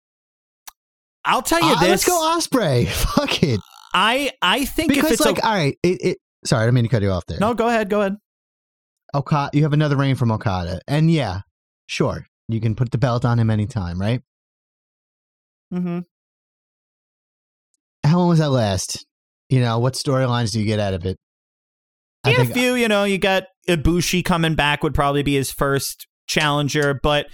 I'll tell you Uh, this. let's go Ospreay. Fuck it. I I think Because if it's like, a, all right, it, it. Sorry, I didn't mean to cut you off there. no, go ahead, go ahead. Okada, you have another reign from Okada, and yeah, sure, you can put the belt on him anytime, right? Mm-hmm. How long does that last? You know, what storylines do you get out of it? Yeah, a few. You know, you got Ibushi coming back would probably be his first challenger, but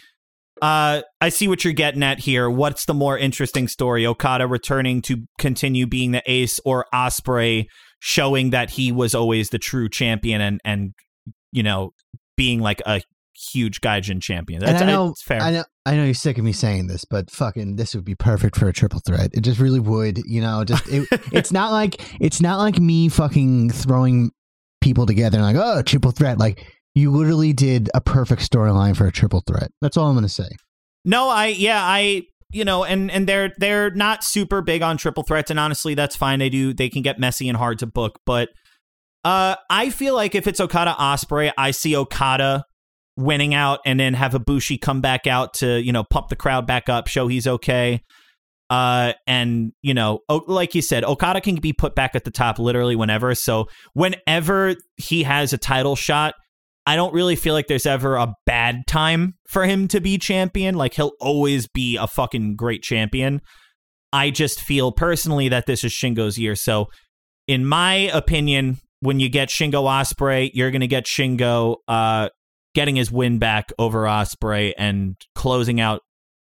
uh, I see what you're getting at here. What's the more interesting story? Okada returning to continue being the ace, or Ospreay showing that he was always the true champion and and you know being like a huge gaijin champion. and That's I know, fair. I know, I know you're sick of me saying this, but fucking, this would be perfect for a triple threat. It just really would. You know, just it, it's not like it's not like me fucking throwing people together and like, oh, triple threat. Like you literally did a perfect storyline for a triple threat. That's all I'm gonna say. No, I yeah, I you know, and and they're they're not super big on triple threats, and honestly, that's fine. They do they can get messy and hard to book, but uh, I feel like if it's Okada Ospreay, I see Okada winning out, and then have Ibushi come back out to you know pump the crowd back up, show he's okay. Uh, and you know, like you said, Okada can be put back at the top literally whenever. So whenever he has a title shot, I don't really feel like there's ever a bad time for him to be champion. Like he'll always be a fucking great champion. I just feel personally that this is Shingo's year. So, in my opinion, when you get Shingo Ospreay, you're going to get Shingo uh, getting his win back over Ospreay and closing out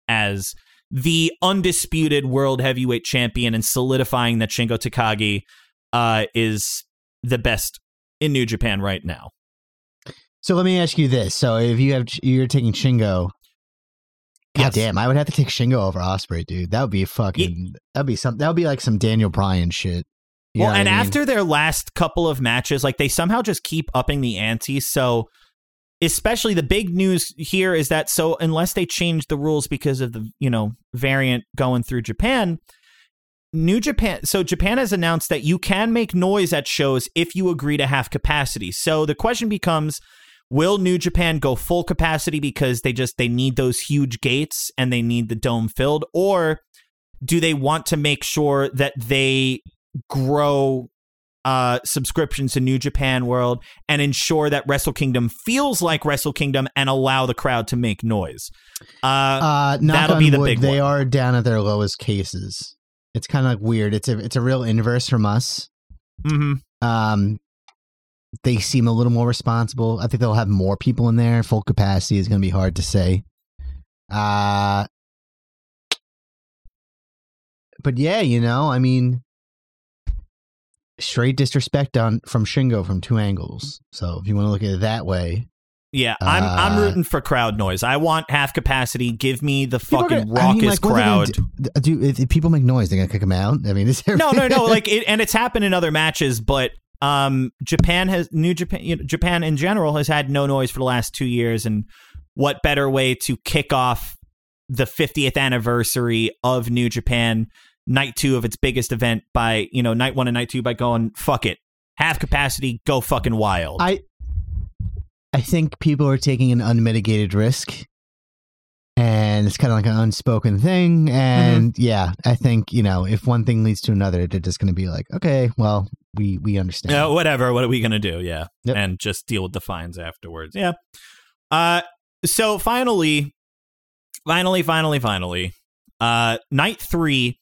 as the undisputed world heavyweight champion and solidifying that Shingo Takagi uh, is the best in New Japan right now. So let me ask you this: So if you have you're taking Shingo, God Yes. damn, I would have to take Shingo over Ospreay, dude. That would be fucking. That'd be some. That would be like some Daniel Bryan shit. You well, and I mean? after their last couple of matches, like they somehow just keep upping the ante. So, especially the big news here is that so unless they change the rules because of the you know variant going through Japan, New Japan. So Japan has announced that you can make noise at shows if you agree to half capacity. So the question becomes. Will New Japan go full capacity because they just they need those huge gates and they need the dome filled or do they want to make sure that they grow uh, subscriptions to New Japan World and ensure that Wrestle Kingdom feels like Wrestle Kingdom and allow the crowd to make noise. Uh, uh, that'll be the wood, big They one. are down at their lowest cases. It's kind of like weird. It's a it's a real inverse from us. mhm. Um, they seem a little more responsible. I think they'll have more people in there. Full capacity is going to be hard to say. Uh, but yeah, you know, I mean, straight disrespect on from Shingo from two angles. So if you want to look at it that way, Yeah, I'm I'm Uh, rooting for crowd noise. I want half capacity. Give me the fucking gonna- I mean, raucous like, what are they gonna crowd. Do, do people make noise, they're gonna kick them out. I mean, no, no, no. Like, it, and it's happened in other matches, but um, Japan has New Japan. You know, Japan in general has had no noise for the last two years, and what better way to kick off the 50th anniversary of New Japan, night two of its biggest event by you know night one and night two by going fuck it, half capacity, go fucking wild. I I think people are taking an unmitigated risk. And it's kind of like an unspoken thing. And Mm-hmm. yeah, I think, you know, if one thing leads to another, they're just going to be like, okay, well, we we understand. Yeah, whatever. What are we gonna do? Yeah, Yep. and just deal with the fines afterwards. Yeah. Uh, so finally, finally, finally, finally, uh, night three,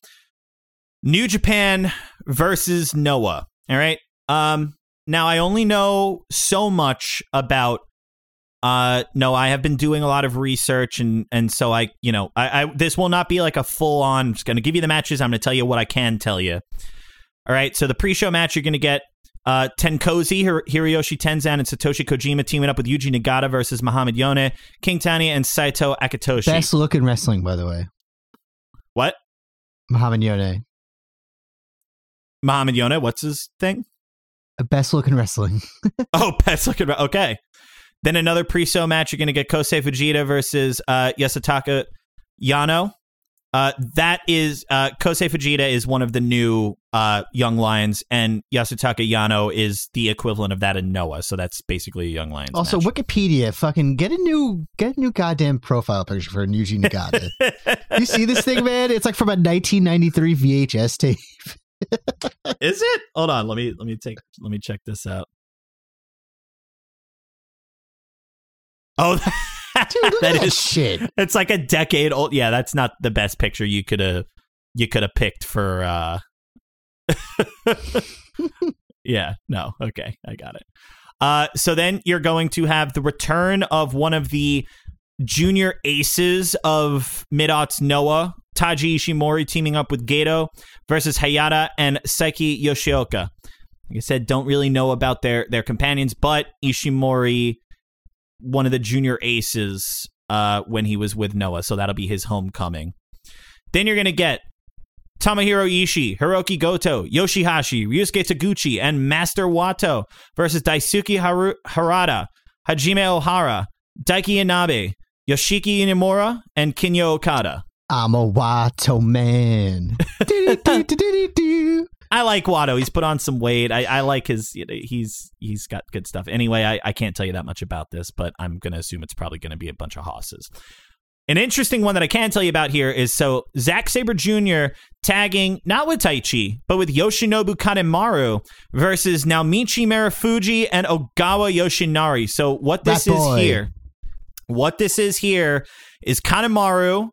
New Japan versus Noah. All right. Um, now I only know so much about. Uh, no, I have been doing a lot of research, and and so I, you know, I, I this will not be like a full on. Just going to give you the matches. I'm going to tell you what I can tell you. All right. So the pre-show match, you're going to get uh, TenCozy, Hir- Hiroyoshi Tenzan, and Satoshi Kojima teaming up with Yuji Nagata versus Muhammad Yone, King Tanya, and Saito Akitoshi. Best looking wrestling, by the way. What? Muhammad Yone. Muhammad Yone, what's his thing? Best look in wrestling. Oh, best looking. Okay. Then another pre-show match. You're going to get Kosei Fujita versus uh, Yasutaka Yano. Uh, that is uh, Kosei Fujita is one of the new uh, young lions, and Yasutaka Yano is the equivalent of that in Noah. So that's basically a young lions. Also, match. Wikipedia, fucking get a new get a new goddamn profile picture for Yuji Nagata. you see this thing, man? It's like from a 1993 VHS tape. Is it? Hold on. Let me let me take let me check this out. Oh, Dude, look that that is shit. it's like a decade old. Yeah, that's not the best picture you could have you could have picked for uh Yeah, no. Okay, I got it. Uh so then you're going to have the return of one of the junior aces of Mid-Aughts Noah, Taiji Ishimori teaming up with Gedo versus Hayata and Seiki Yoshioka. Like I said, don't really know about their their companions, but Ishimori, one of the junior aces, uh, when he was with Noah, so that'll be his homecoming. Then you're gonna get Tomohiro Ishii, Hiroki Goto, Yoshihashi, Ryusuke Taguchi, and Master Wato versus Daisuke Haru- Harada, Hajime Ohara, Daiki Inaba, Yoshiki Inamura and Kinya Okada. I'm a Wato man. I like Wato. He's put on some weight. I, I like his. you know, He's he's got good stuff. Anyway, I, I can't tell you that much about this, but I'm gonna assume it's probably gonna be a bunch of hosses. An interesting one that I can tell you about here is so Zack Sabre Jr. tagging not with Taichi but with Yoshinobu Kanemaru versus Naomichi Marufuji and Ogawa Yoshinari. So what this That is boy. here, what this is here is Kanemaru,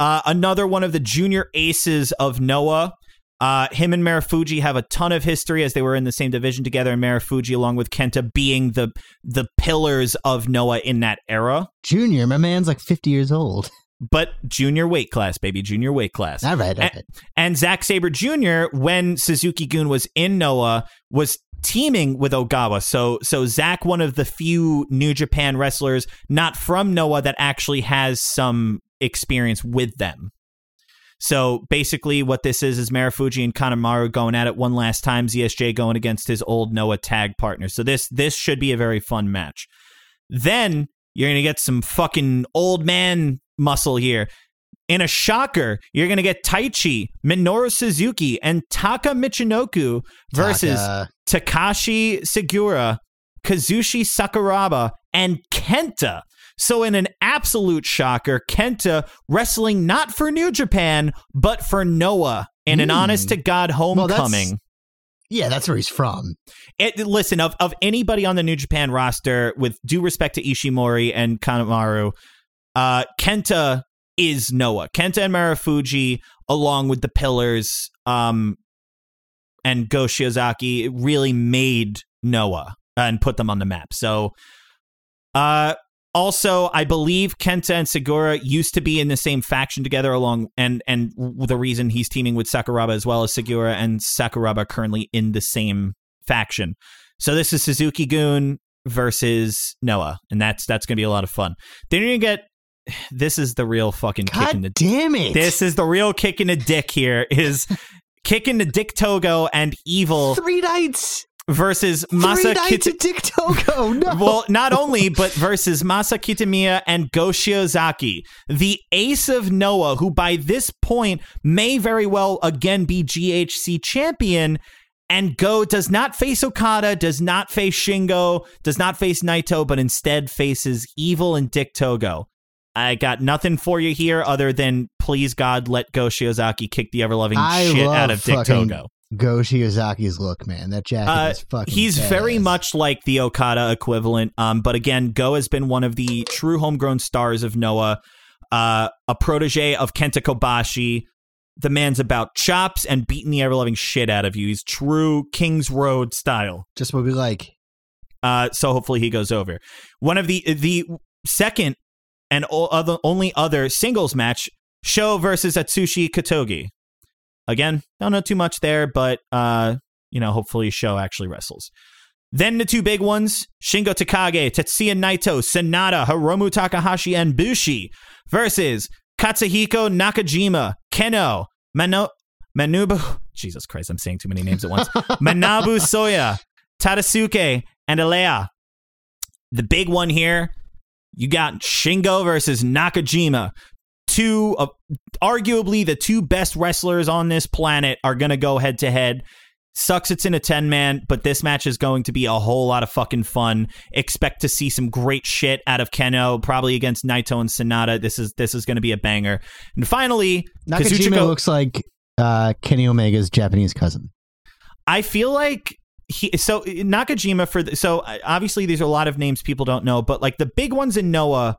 uh, another one of the junior aces of Noah. Uh, him and Marufuji have a ton of history as they were in the same division together, and Marufuji, along with Kenta, being the the pillars of Noah in that era. Junior, my man's like 50 years old. But junior weight class, baby, junior weight class. All right, all right. And Zack Sabre Jr. when Suzuki Gun was in Noah was teaming with Ogawa. So so Zack, one of the few New Japan wrestlers not from Noah that actually has some experience with them. So basically, what this is is Marufuji and Kanemaru going at it one last time. ZSJ going against his old Noah tag partner. So this this should be a very fun match. Then you're gonna get some fucking old man muscle here. In a shocker, you're gonna get Taichi, Minoru Suzuki, and Taka Michinoku versus Taka. Takashi Sugiura, Kazushi Sakuraba, and Kenta. So, in an absolute shocker, Kenta wrestling not for New Japan, but for Noah in an Hmm. honest to God Well, homecoming. Yeah, that's where he's from. It, listen, of, of anybody on the New Japan roster, with due respect to Ishimori and Kanemaru, uh, Kenta is Noah. Kenta and Marufuji, along with the Pillars um, and Go Shiozaki, really made Noah and put them on the map. So, uh, also, I believe Kenta and Sugiura used to be in the same faction together along and and the reason he's teaming with Sakuraba as well as Sugiura and Sakuraba are currently in the same faction. So this is Suzuki Gun versus Noah, and that's that's gonna be a lot of fun. Then you're gonna get this is the real fucking kick in the God damn it. this is the real kick in the dick here is kicking the dick Togo and evil three nights. Versus Three Masa nights Kita- of oh, No. well, not only, but versus Masa Kitamiya and Go Shiozaki, the ace of Noah, who by this point may very well again be GHC champion. And Go does not face Okada, does not face Shingo, does not face Naito, but instead faces Evil and Dick Togo. I got nothing for you here other than please God let Go Shiozaki kick the ever loving shit out of Dick Togo. Go Shiozaki's look, man. That jacket Uh, is fucking. He's very much like the Okada equivalent. Um, but again, Go has been one of the true homegrown stars of Noah, uh, a protege of Kenta Kobashi. The man's about chops and beating the ever loving shit out of you. He's true King's Road style. just what we like. Uh, so hopefully he goes over. One of the the second and other, only other singles match: Sho versus Atsushi Kotoge. Again, don't know too much there, but uh, you know, hopefully Sho actually wrestles. Then the two big ones: Shingo Takagi, Tetsuya Naito, Sanada, Hiromu Takahashi, and Bushi versus Katsuhiko Nakajima, Kenoh, Mano, Manubu. Jesus Christ, I'm saying too many names at once. Manabu Soya, Tadasuke, and Aleja. The big one here, you got Shingo versus Nakajima. Two of arguably the two best wrestlers on this planet are going to go head to head. Sucks it's in a 10 man, but this match is going to be a whole lot of fucking fun. Expect to see some great shit out of Kenoh, probably against Naito and Sanada. This is this is going to be a banger. And finally, Nakajima Kazuchika- looks like uh, Kenny Omega's Japanese cousin. I feel like he so Nakajima for the, so uh, obviously these are a lot of names people don't know, but like the big ones in Noah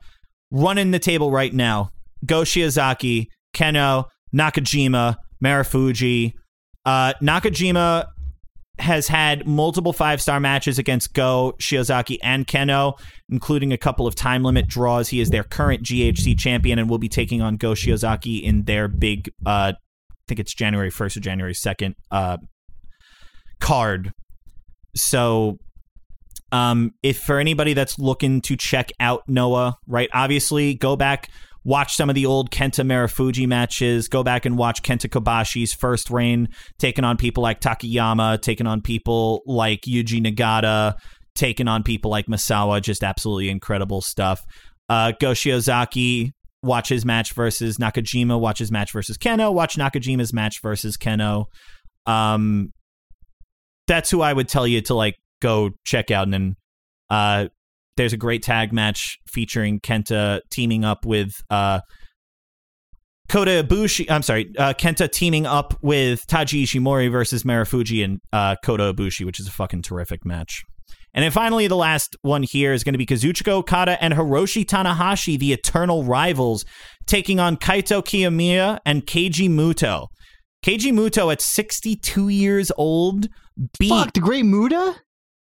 running the table right now: Go Shiozaki, Kenoh, Nakajima, Marufuji. Uh, Nakajima has had multiple five star matches against Go, Shiozaki, and Kenoh, including a couple of time limit draws. He is their current GHC champion and will be taking on Go Shiozaki in their big, uh, I think it's January 1st or January 2nd uh, card. So, um, if for anybody that's looking to check out Noah, right, obviously go back, watch some of the old Kenta Marufuji matches, go back and watch Kenta Kobashi's first reign, taking on people like Takayama, taking on people like Yuji Nagata, taking on people like Misawa, just absolutely incredible stuff. Uh, Go Shiozaki watch his match versus Nakajima, watch his match versus Kenoh, watch Nakajima's match versus Kenoh. Um, that's who I would tell you to like go check out. And uh, there's a great tag match featuring Kenta teaming up with uh, Kota Ibushi. I'm sorry, uh, Kenta teaming up with Taiji Ishimori versus Marufuji and uh, Kota Ibushi, which is a fucking terrific match. And then finally, the last one here is going to be Kazuchika Okada and Hiroshi Tanahashi, the eternal rivals, taking on Kaito Kiyomiya and Keiji Muto. Keiji Muto at 62 years old beat Fuck, the Great Muta?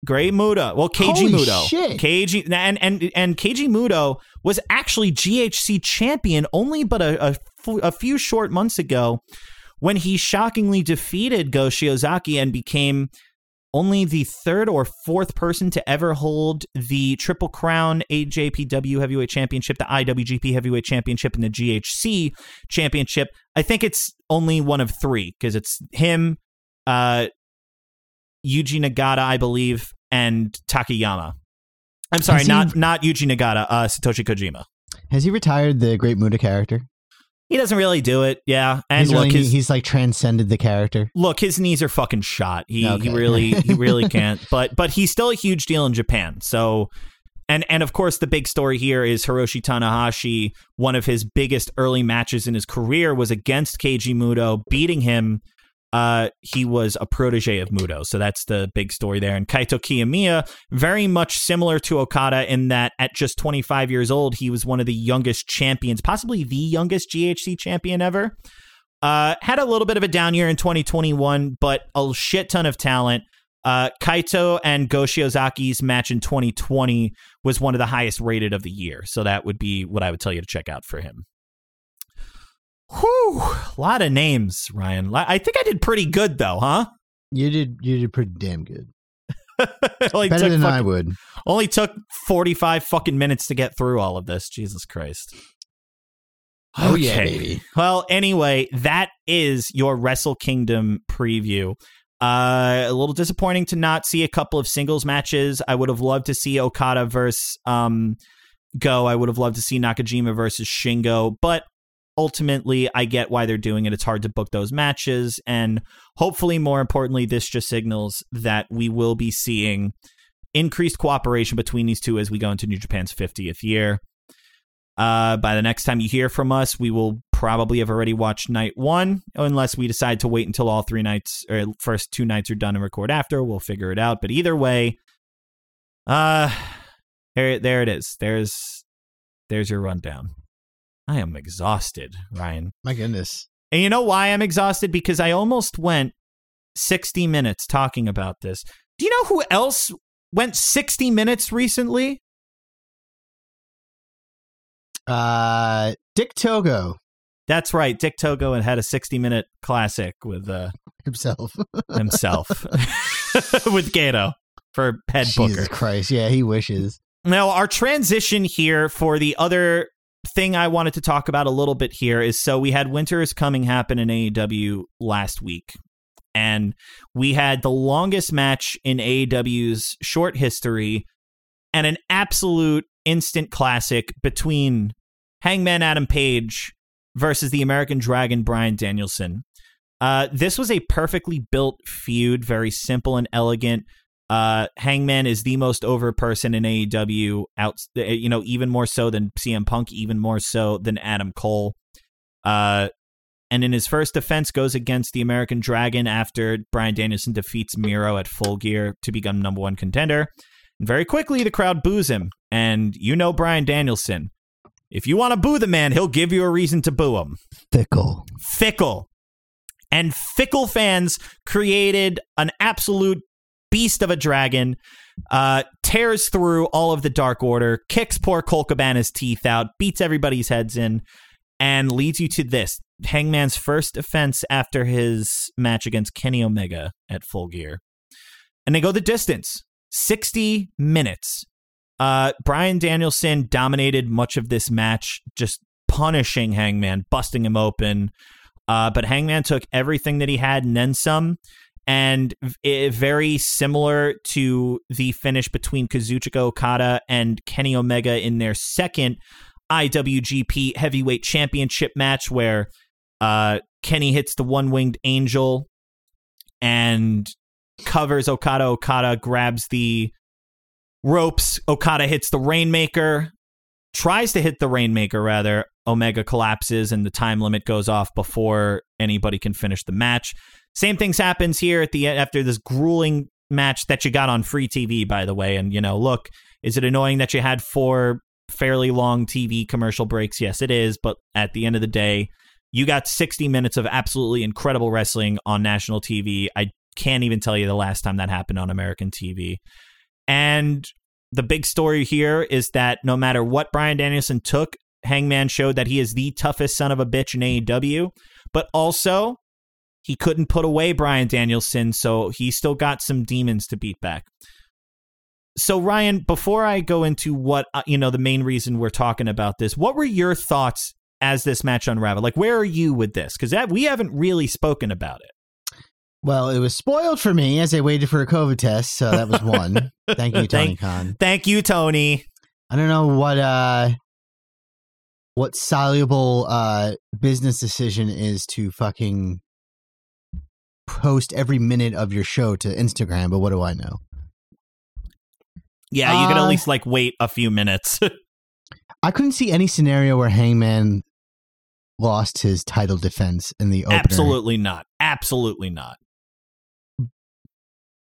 Great Muto. Well, Keiji Holy Muto. shit. Keiji and and and Keiji Muto was actually GHC champion only but a, a few short months ago when he shockingly defeated Go Shiozaki and became only the third or fourth person to ever hold the Triple Crown AJPW Heavyweight Championship, the IWGP Heavyweight Championship, and the GHC Championship. I think it's only one of three because it's him, uh, Yuji Nagata, I believe, and Takayama. I'm sorry, he- not not Yuji Nagata, uh, Satoshi Kojima. Has he retired the Great Muta character? He doesn't really do it, yeah. And he's, look, really- his, he's like transcended the character. look, his knees are fucking shot. He Okay. he really he really can't. But but he's still a huge deal in Japan. So and and of course the big story here is Hiroshi Tanahashi. One of his biggest early matches in his career was against Keiji Muto, beating him. Uh, he was a protege of Muto, so that's the big story there. And Kaito Kiyomiya, very much similar to Okada in that at just 25 years old, he was one of the youngest champions, possibly the youngest GHC champion ever. Uh, had a little bit of a down year in 2021, but a shit ton of talent. Uh, Kaito and Go Shiozaki's match in 2020 was one of the highest rated of the year. So that would be what I would tell you to check out for him. Whew, a lot of names, Ryan. I think I did pretty good though, huh? You did you did pretty damn good. Better than I would. Only took 45 fucking minutes to get through all of this. Jesus Christ. Oh yeah, Okay. baby. Well, anyway, that is your Wrestle Kingdom preview. Uh, a little disappointing to not see a couple of singles matches. I would have loved to see Okada versus um, Go. I would have loved to see Nakajima versus Shingo, but ultimately, I get why they're doing it. It's hard to book those matches, and hopefully, more importantly, this just signals that we will be seeing increased cooperation between these two as we go into New Japan's 50th year. Uh, by the next time you hear from us, we will probably have already watched night one, unless we decide to wait until all three nights or first two nights are done and record after. We'll figure it out. But either way, uh, there, there it is. There's, there's your rundown. I am exhausted, Ryan. My goodness. And you know why I'm exhausted? Because I almost went 60 minutes talking about this. Do you know who else went 60 minutes recently? Uh Dick Togo That's right. Dick Togo had had a 60 minute classic with uh, himself. himself, with Gedo for head Jesus booker. Christ. Yeah, he wishes. Now, our transition here for the other thing I wanted to talk about a little bit here is so we had Winter is Coming happen in AEW last week. And we had the longest match in AEW's short history and an absolute instant classic between Hangman Adam Page versus the American Dragon Bryan Danielson. Uh, this was a perfectly built feud, very simple and elegant. Uh, Hangman is the most over person in AEW, out you know even more so than CM Punk, even more so than Adam Cole. Uh, and in his first defense, goes against the American Dragon after Bryan Danielson defeats Miro at Full Gear to become number one contender. And very quickly, the crowd boos him, and you know Bryan Danielson. If you want to boo the man, he'll give you a reason to boo him Fickle. fickle. And fickle fans created an absolute beast of a dragon, uh, tears through all of the Dark Order, kicks poor Colt Cabana's teeth out, beats everybody's heads in, and leads you to this Hangman's first defense after his match against Kenny Omega at Full Gear. And they go the distance 60 minutes. Uh, Bryan Danielson dominated much of this match, just punishing Hangman, busting him open. Uh, but Hangman took everything that he had and then some. And very similar to the finish between Kazuchika Okada and Kenny Omega in their second IWGP Heavyweight Championship match, where uh, Kenny hits the one winged angel and covers Okada. Okada grabs the ropes. Okada hits the Rainmaker, tries to hit the Rainmaker, rather. Omega collapses and the time limit goes off before anybody can finish the match. Same things happens here at the after this grueling match that you got on free TV, by the way. And you know, look, is it annoying that you had four fairly long TV commercial breaks? Yes, it is. But at the end of the day, you got 60 minutes of absolutely incredible wrestling on national TV. I can't even tell you the last time that happened on American TV. And the big story here is that no matter what Bryan Danielson took, Hangman showed that he is the toughest son of a bitch in AEW, but also he couldn't put away Bryan Danielson, so he still got some demons to beat back. So Ryan, before I go into what uh, you know the main reason we're talking about this, what were your thoughts as this match unraveled? Like where are you with this? Cuz we haven't really spoken about it. Well, it was spoiled for me as I waited for a COVID test, so that was one. Thank you, Tony Thank- Khan. Thank you, Tony. I don't know what uh what soluble uh business decision is to fucking post every minute of your show to Instagram, but what do I know? Yeah, you can at Uh, least like wait a few minutes. I couldn't see any scenario where Hangman lost his title defense in the opener. Absolutely not. Absolutely not.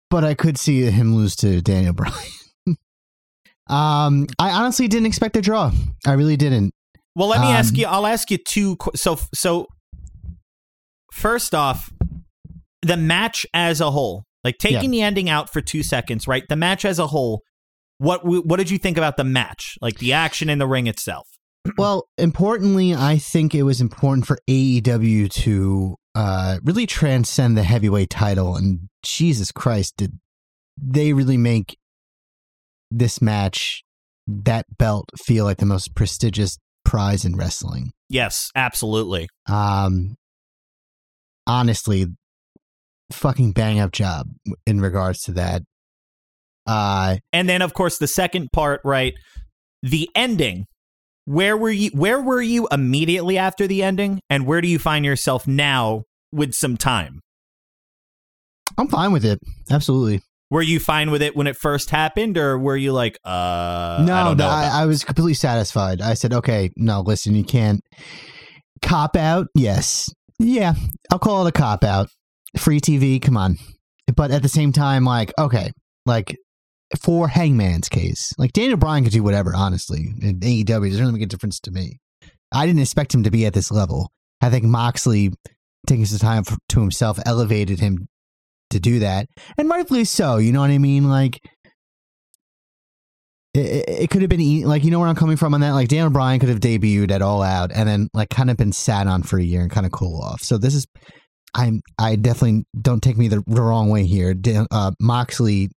but I could see him lose to Daniel Bryan. um, I honestly didn't expect a draw. I really didn't. Well, let me ask Um, you. I'll ask you two. qu- So, so first off, the match as a whole, like taking the ending out for two seconds, right? The match as a whole. What what did you think about the match? Like the action in the ring itself. Well, importantly, I think it was important for AEW to uh, really transcend the heavyweight title. And Jesus Christ, did they really make this match, that belt, feel like the most prestigious prize in wrestling? Yes, absolutely. Um, honestly, fucking bang up job in regards to that. Uh, And then, of course, the second part, right? The ending. Where were you? Where were you immediately after the ending, and where do you find yourself now with some time? I'm fine with it. Absolutely. Were you fine with it when it first happened, or were you like, uh, I no, don't know I, I was completely satisfied. I said, okay, no, listen, you can't cop out. Yes, yeah, I'll call it a cop out. Free TV, come on. But at the same time, like, okay, like for Hangman's case, like Daniel Bryan could do whatever. Honestly, in AEW doesn't really make a difference to me. I didn't expect him to be at this level. I think Moxley taking some time to himself elevated him to do that, and rightfully so. You know what I mean? Like it, it- could have been like you know where I'm coming from on that. Like Daniel Bryan could have debuted at All Out and then like kind of been sat on for a year and kind of cool off. So this is, I'm I definitely don't take me the, wrong way here. Uh, Moxley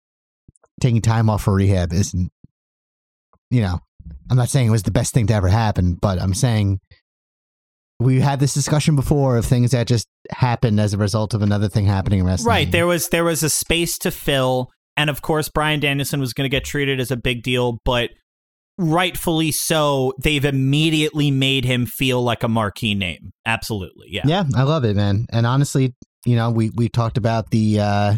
taking time off for rehab isn't, you know, I'm not saying it was the best thing to ever happen, but I'm saying we had this discussion before of things that just happened as a result of another thing happening in wrestling. Right. There was there was a space to fill, and of course, Bryan Danielson was going to get treated as a big deal, but rightfully so. They've immediately made him feel like a marquee name. Absolutely, yeah. Yeah, I love it, man. And honestly, you know, we we talked about the uh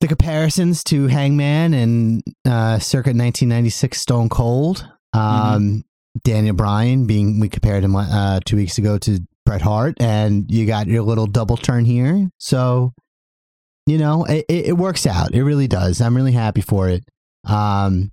the comparisons to Hangman and uh circa 1996 Stone Cold. Um Daniel Bryan being we compared him uh 2 weeks ago to Bret Hart and you got your little double turn here. So you know, it, it it works out. It really does. I'm really happy for it. Um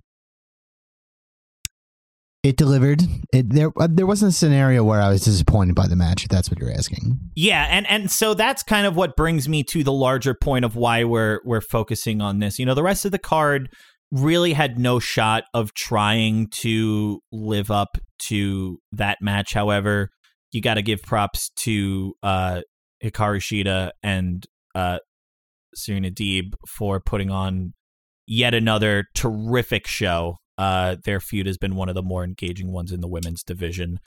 it delivered. It there uh, there wasn't a scenario where I was disappointed by the match. If that's what you're asking. Yeah, and and so that's kind of what brings me to the larger point of why we're we're focusing on this. You know, the rest of the card really had no shot of trying to live up to that match. However, you got to give props to uh Hikaru Shida and uh Serena Deeb for putting on yet another terrific show. Uh, their feud has been one of the more engaging ones in the women's division,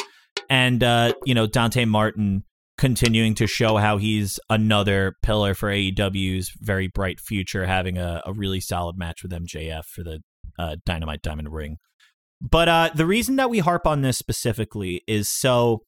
and uh, you know Dante Martin continuing to show how he's another pillar for AEW's very bright future, having a, a really solid match with MJF for the uh, Dynamite Diamond Ring. But uh, the reason that we harp on this specifically is so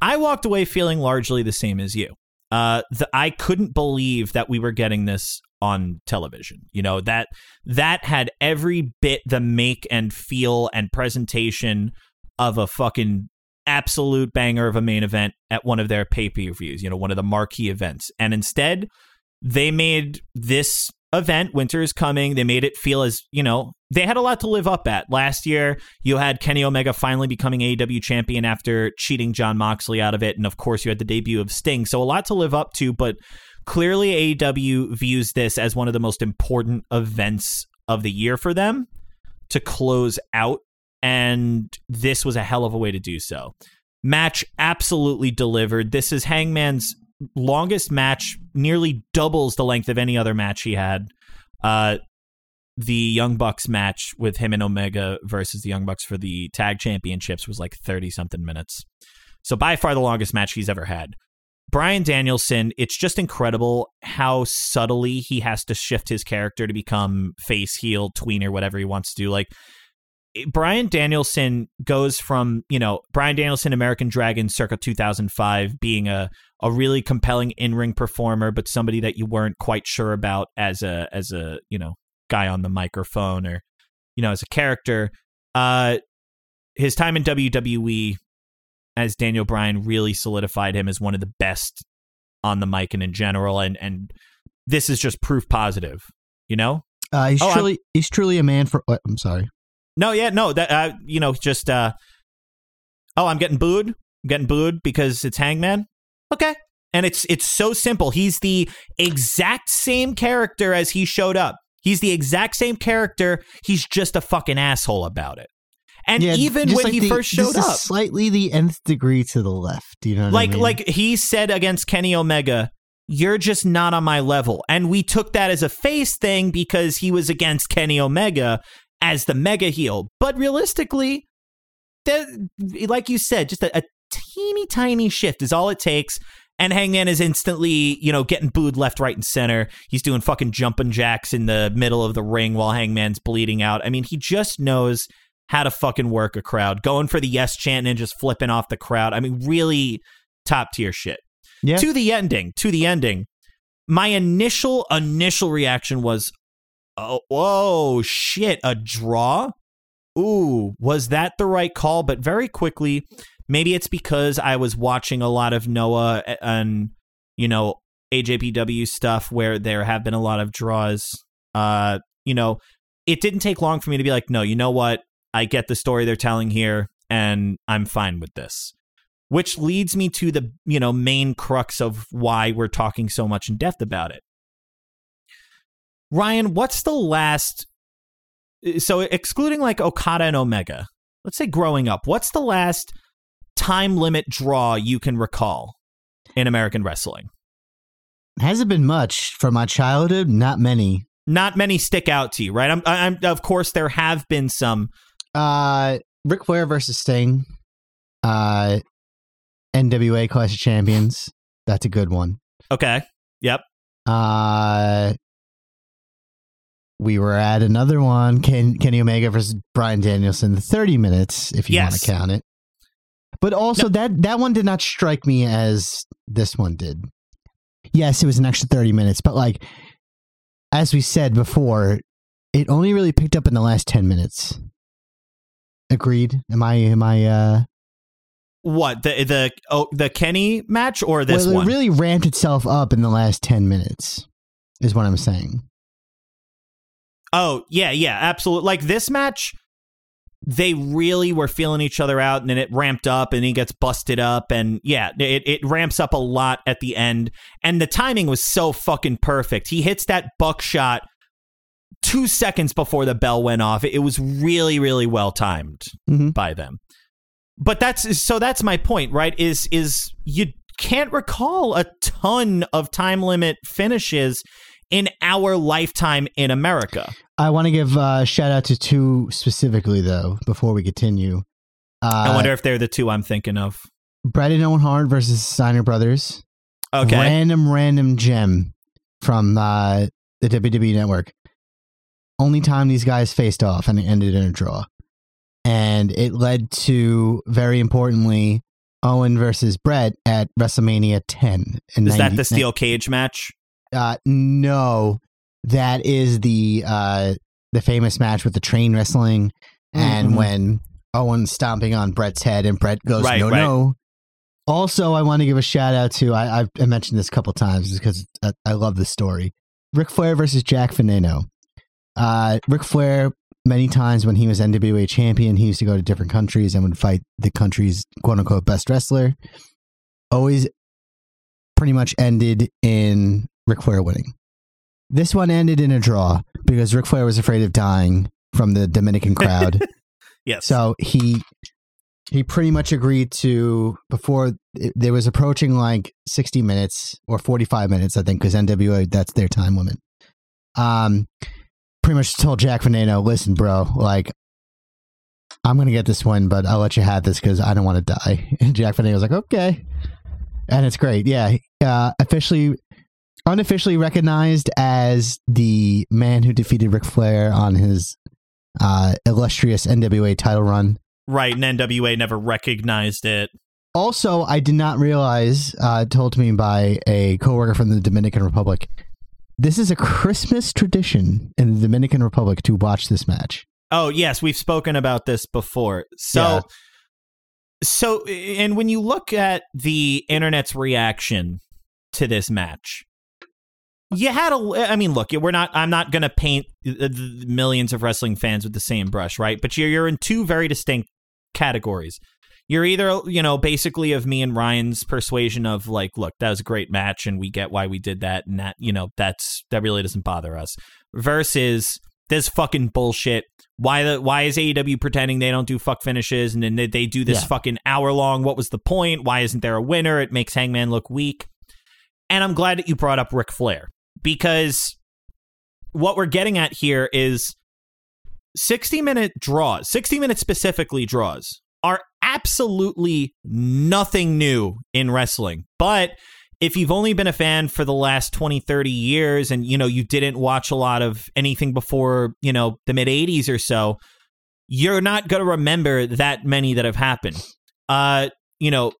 I walked away feeling largely the same as you. Uh, the, I couldn't believe that we were getting this on television. You know that that had every bit the make and feel and presentation of a fucking absolute banger of a main event at one of their pay per views, you know, one of the marquee events. And instead, they made this event, Winter is Coming, they made it feel as, you know, they had a lot to live up at. Last year, you had Kenny Omega finally becoming AEW champion after cheating Jon Moxley out of it. And of course, you had the debut of Sting. So a lot to live up to, but clearly AEW views this as one of the most important events of the year for them to close out and this was a hell of a way to do so. Match absolutely delivered. This is Hangman's longest match, nearly doubles the length of any other match he had. Uh, the Young Bucks match with him and Omega versus the Young Bucks for the tag championships was like 30 something minutes. So by far the longest match he's ever had. Bryan Danielson, it's just incredible how subtly he has to shift his character to become face, heel, tweener, whatever he wants to do. Like Bryan Danielson goes from, you know, Bryan Danielson, American Dragon circa 2005, being a, a really compelling in ring performer, but somebody that you weren't quite sure about as a, as a, you know, guy on the microphone or, you know, as a character. Uh, his time in WWE as Daniel Bryan really solidified him as one of the best on the mic and in general. And, and this is just proof positive, you know? Uh, he's oh, truly, I'm, he's truly a man for, what, I'm sorry. No, yeah, no, that uh, you know, just uh oh, I'm getting booed. I'm getting booed because it's Hangman. Okay. And it's it's so simple. He's the exact same character as he showed up. He's the exact same character. He's just a fucking asshole about it. And yeah, even when like he the, first showed up, slightly the nth degree to the left. You know, like I mean? like he said against Kenny Omega, "You're just not on my level," and we took that as a face thing because he was against Kenny Omega, as the mega heel. But realistically, that, like you said, just a, a teeny tiny shift is all it takes. And Hangman is instantly, you know, getting booed left, right, and center. He's doing fucking jumping jacks in the middle of the ring while Hangman's bleeding out. I mean, he just knows how to fucking work a crowd, going for the yes chant and just flipping off the crowd. I mean, really top tier shit. Yeah. To the ending, to the ending. My initial initial reaction was, oh, whoa, shit, a draw? Ooh, was that the right call? But very quickly, maybe it's because I was watching a lot of Noah and, you know, AJPW stuff where there have been a lot of draws. Uh, you know, it didn't take long for me to be like, no, you know what? I get the story they're telling here and I'm fine with this. Which leads me to the, you know, main crux of why we're talking so much in depth about it. Ryan, what's the last? So excluding like Okada and Omega, let's say growing up, what's the last time limit draw you can recall in American wrestling? Hasn't been much from my childhood. Not many. Not many stick out to you, right? I'm, I'm of course there have been some. Uh, Ric Flair versus Sting. Uh, NWA Clash of Champions. That's a good one. Okay. Yep. Uh, we were at another one, Ken, Kenny Omega versus Bryan Danielson, 30 minutes, if you yes. want to count it. But also no. that that one did not strike me as this one did. Yes, it was an extra 30 minutes, but like as we said before, it only really picked up in the last 10 minutes. Agreed. Am I am I uh what the the oh the Kenny match or this well, it one? really ramped itself up in the last 10 minutes is what I'm saying. Oh, yeah, yeah, absolutely. Like this match, they really were feeling each other out, and then it ramped up, and he gets busted up, and yeah, it, it ramps up a lot at the end. And the timing was so fucking perfect. He hits that buckshot two seconds before the bell went off. It was really, really well timed mm-hmm. by them. But that's so that's my point, right? Is is you can't recall a ton of time limit finishes in our lifetime in America. I want to give a shout out to two specifically, though, before we continue. Uh, I wonder if they're the two I'm thinking of. Bret and Owen Hart versus Steiner Brothers. Okay. Random, random gem from uh, the WWE Network. Only time these guys faced off and it ended in a draw. And it led to, very importantly, Owen versus Bret at WrestleMania 10. In Is that the steel cage match? Uh, no, that is the uh, the famous match with the train wrestling, and Mhm. when Owen's stomping on Bret's head, and Bret goes, Right, "No, right. no." Also, I want to give a shout out to I I've, mentioned this a couple times because I, I love this story. Ric Flair versus Jack Veneno. Uh, Ric Flair many times when he was NWA champion, he used to go to different countries and would fight the country's quote unquote best wrestler. Always pretty much ended in Ric Flair winning. This one ended in a draw because Ric Flair was afraid of dying from the Dominican crowd. Yes. so he he pretty much agreed to before it, there was approaching like 60 minutes or 45 minutes I think because NWA that's their time limit. Um pretty much told Jack Veneno, "Listen, bro, like I'm going to get this win, but I'll let you have this cuz I don't want to die." And Jack Veneno was like, "Okay." And it's great. Yeah, uh officially unofficially recognized as the man who defeated Ric Flair on his uh, illustrious NWA title run. right, and NWA never recognized it. Also, I did not realize, uh, told to me by a coworker from the Dominican Republic, this is a Christmas tradition in the Dominican Republic to watch this match. Oh, yes, we've spoken about this before. So Yeah. so and when you look at the internet's reaction to this match, you had a I mean, look, we're not I'm not going to paint millions of wrestling fans with the same brush, right? But you're you're in two very distinct categories. You're either, you know, basically of me and Ryan's persuasion of like, look, that was a great match and we get why we did that and that, you know, that's that really doesn't bother us. Versus this fucking bullshit. Why the why is AEW pretending they don't do fuck finishes and then they, they do this Yeah. fucking hour long? What was the point? Why isn't there a winner? It makes Hangman look weak. And I'm glad that you brought up Ric Flair because what we're getting at here is 60 minute draws, 60 minute specifically draws are absolutely nothing new in wrestling. But if you've only been a fan for the last 20, 30 years and you know you didn't watch a lot of anything before, you know, the mid 80s or so, you're not going to remember that many that have happened. Uh, you know,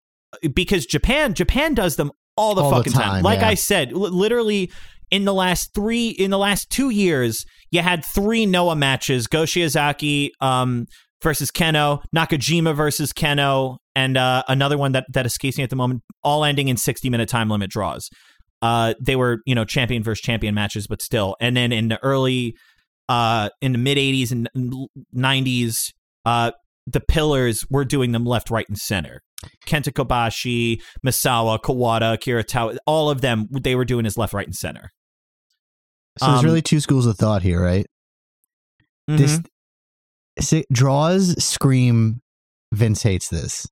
because Japan Japan does them all the All the fucking time. time, Like yeah. I said, li- literally in the last 3 in the last 2 years, you had 3 Noah matches, Go Shiozaki um versus Kenoh, Nakajima versus Kenoh, and uh, another one that that escapes me at the moment, all ending in 60 minute time limit draws. Uh, they were, you know, champion versus champion matches, but still. And then in the early, uh, in the mid 80s and 90s, uh, the pillars were doing them left, right, and center. Kenta Kobashi, Misawa, Kawada, Akira Taue, all of them, they were doing his left, right, and center. So there's Um, really two schools of thought here, right? This Mhm. si- draws scream Vince hates this.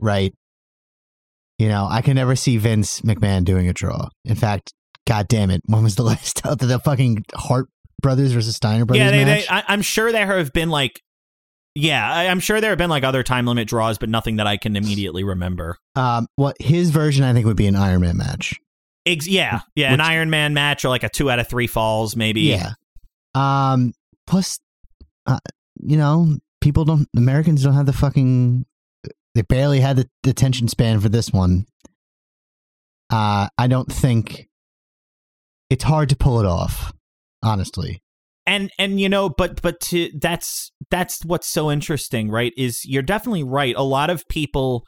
Right? You know, I can never see Vince McMahon doing a draw. In fact, god damn it, when was the last time the fucking Hart brothers versus Steiner brothers yeah, they, match? they, I, I'm sure there have been like, yeah, I, I'm sure there have been like other time limit draws, but nothing that I can immediately remember. um, what his version I think would be an Iron Man match. Ex- yeah, yeah, an Iron Man match or like a two out of three falls, maybe. Yeah. Um. Plus, you know, people don't. Americans don't have the fucking. They barely had the the attention span for this one. Uh, I don't think it's hard to pull it off. Honestly, and and you know but but to that's that's what's so interesting right is you're definitely right a lot of people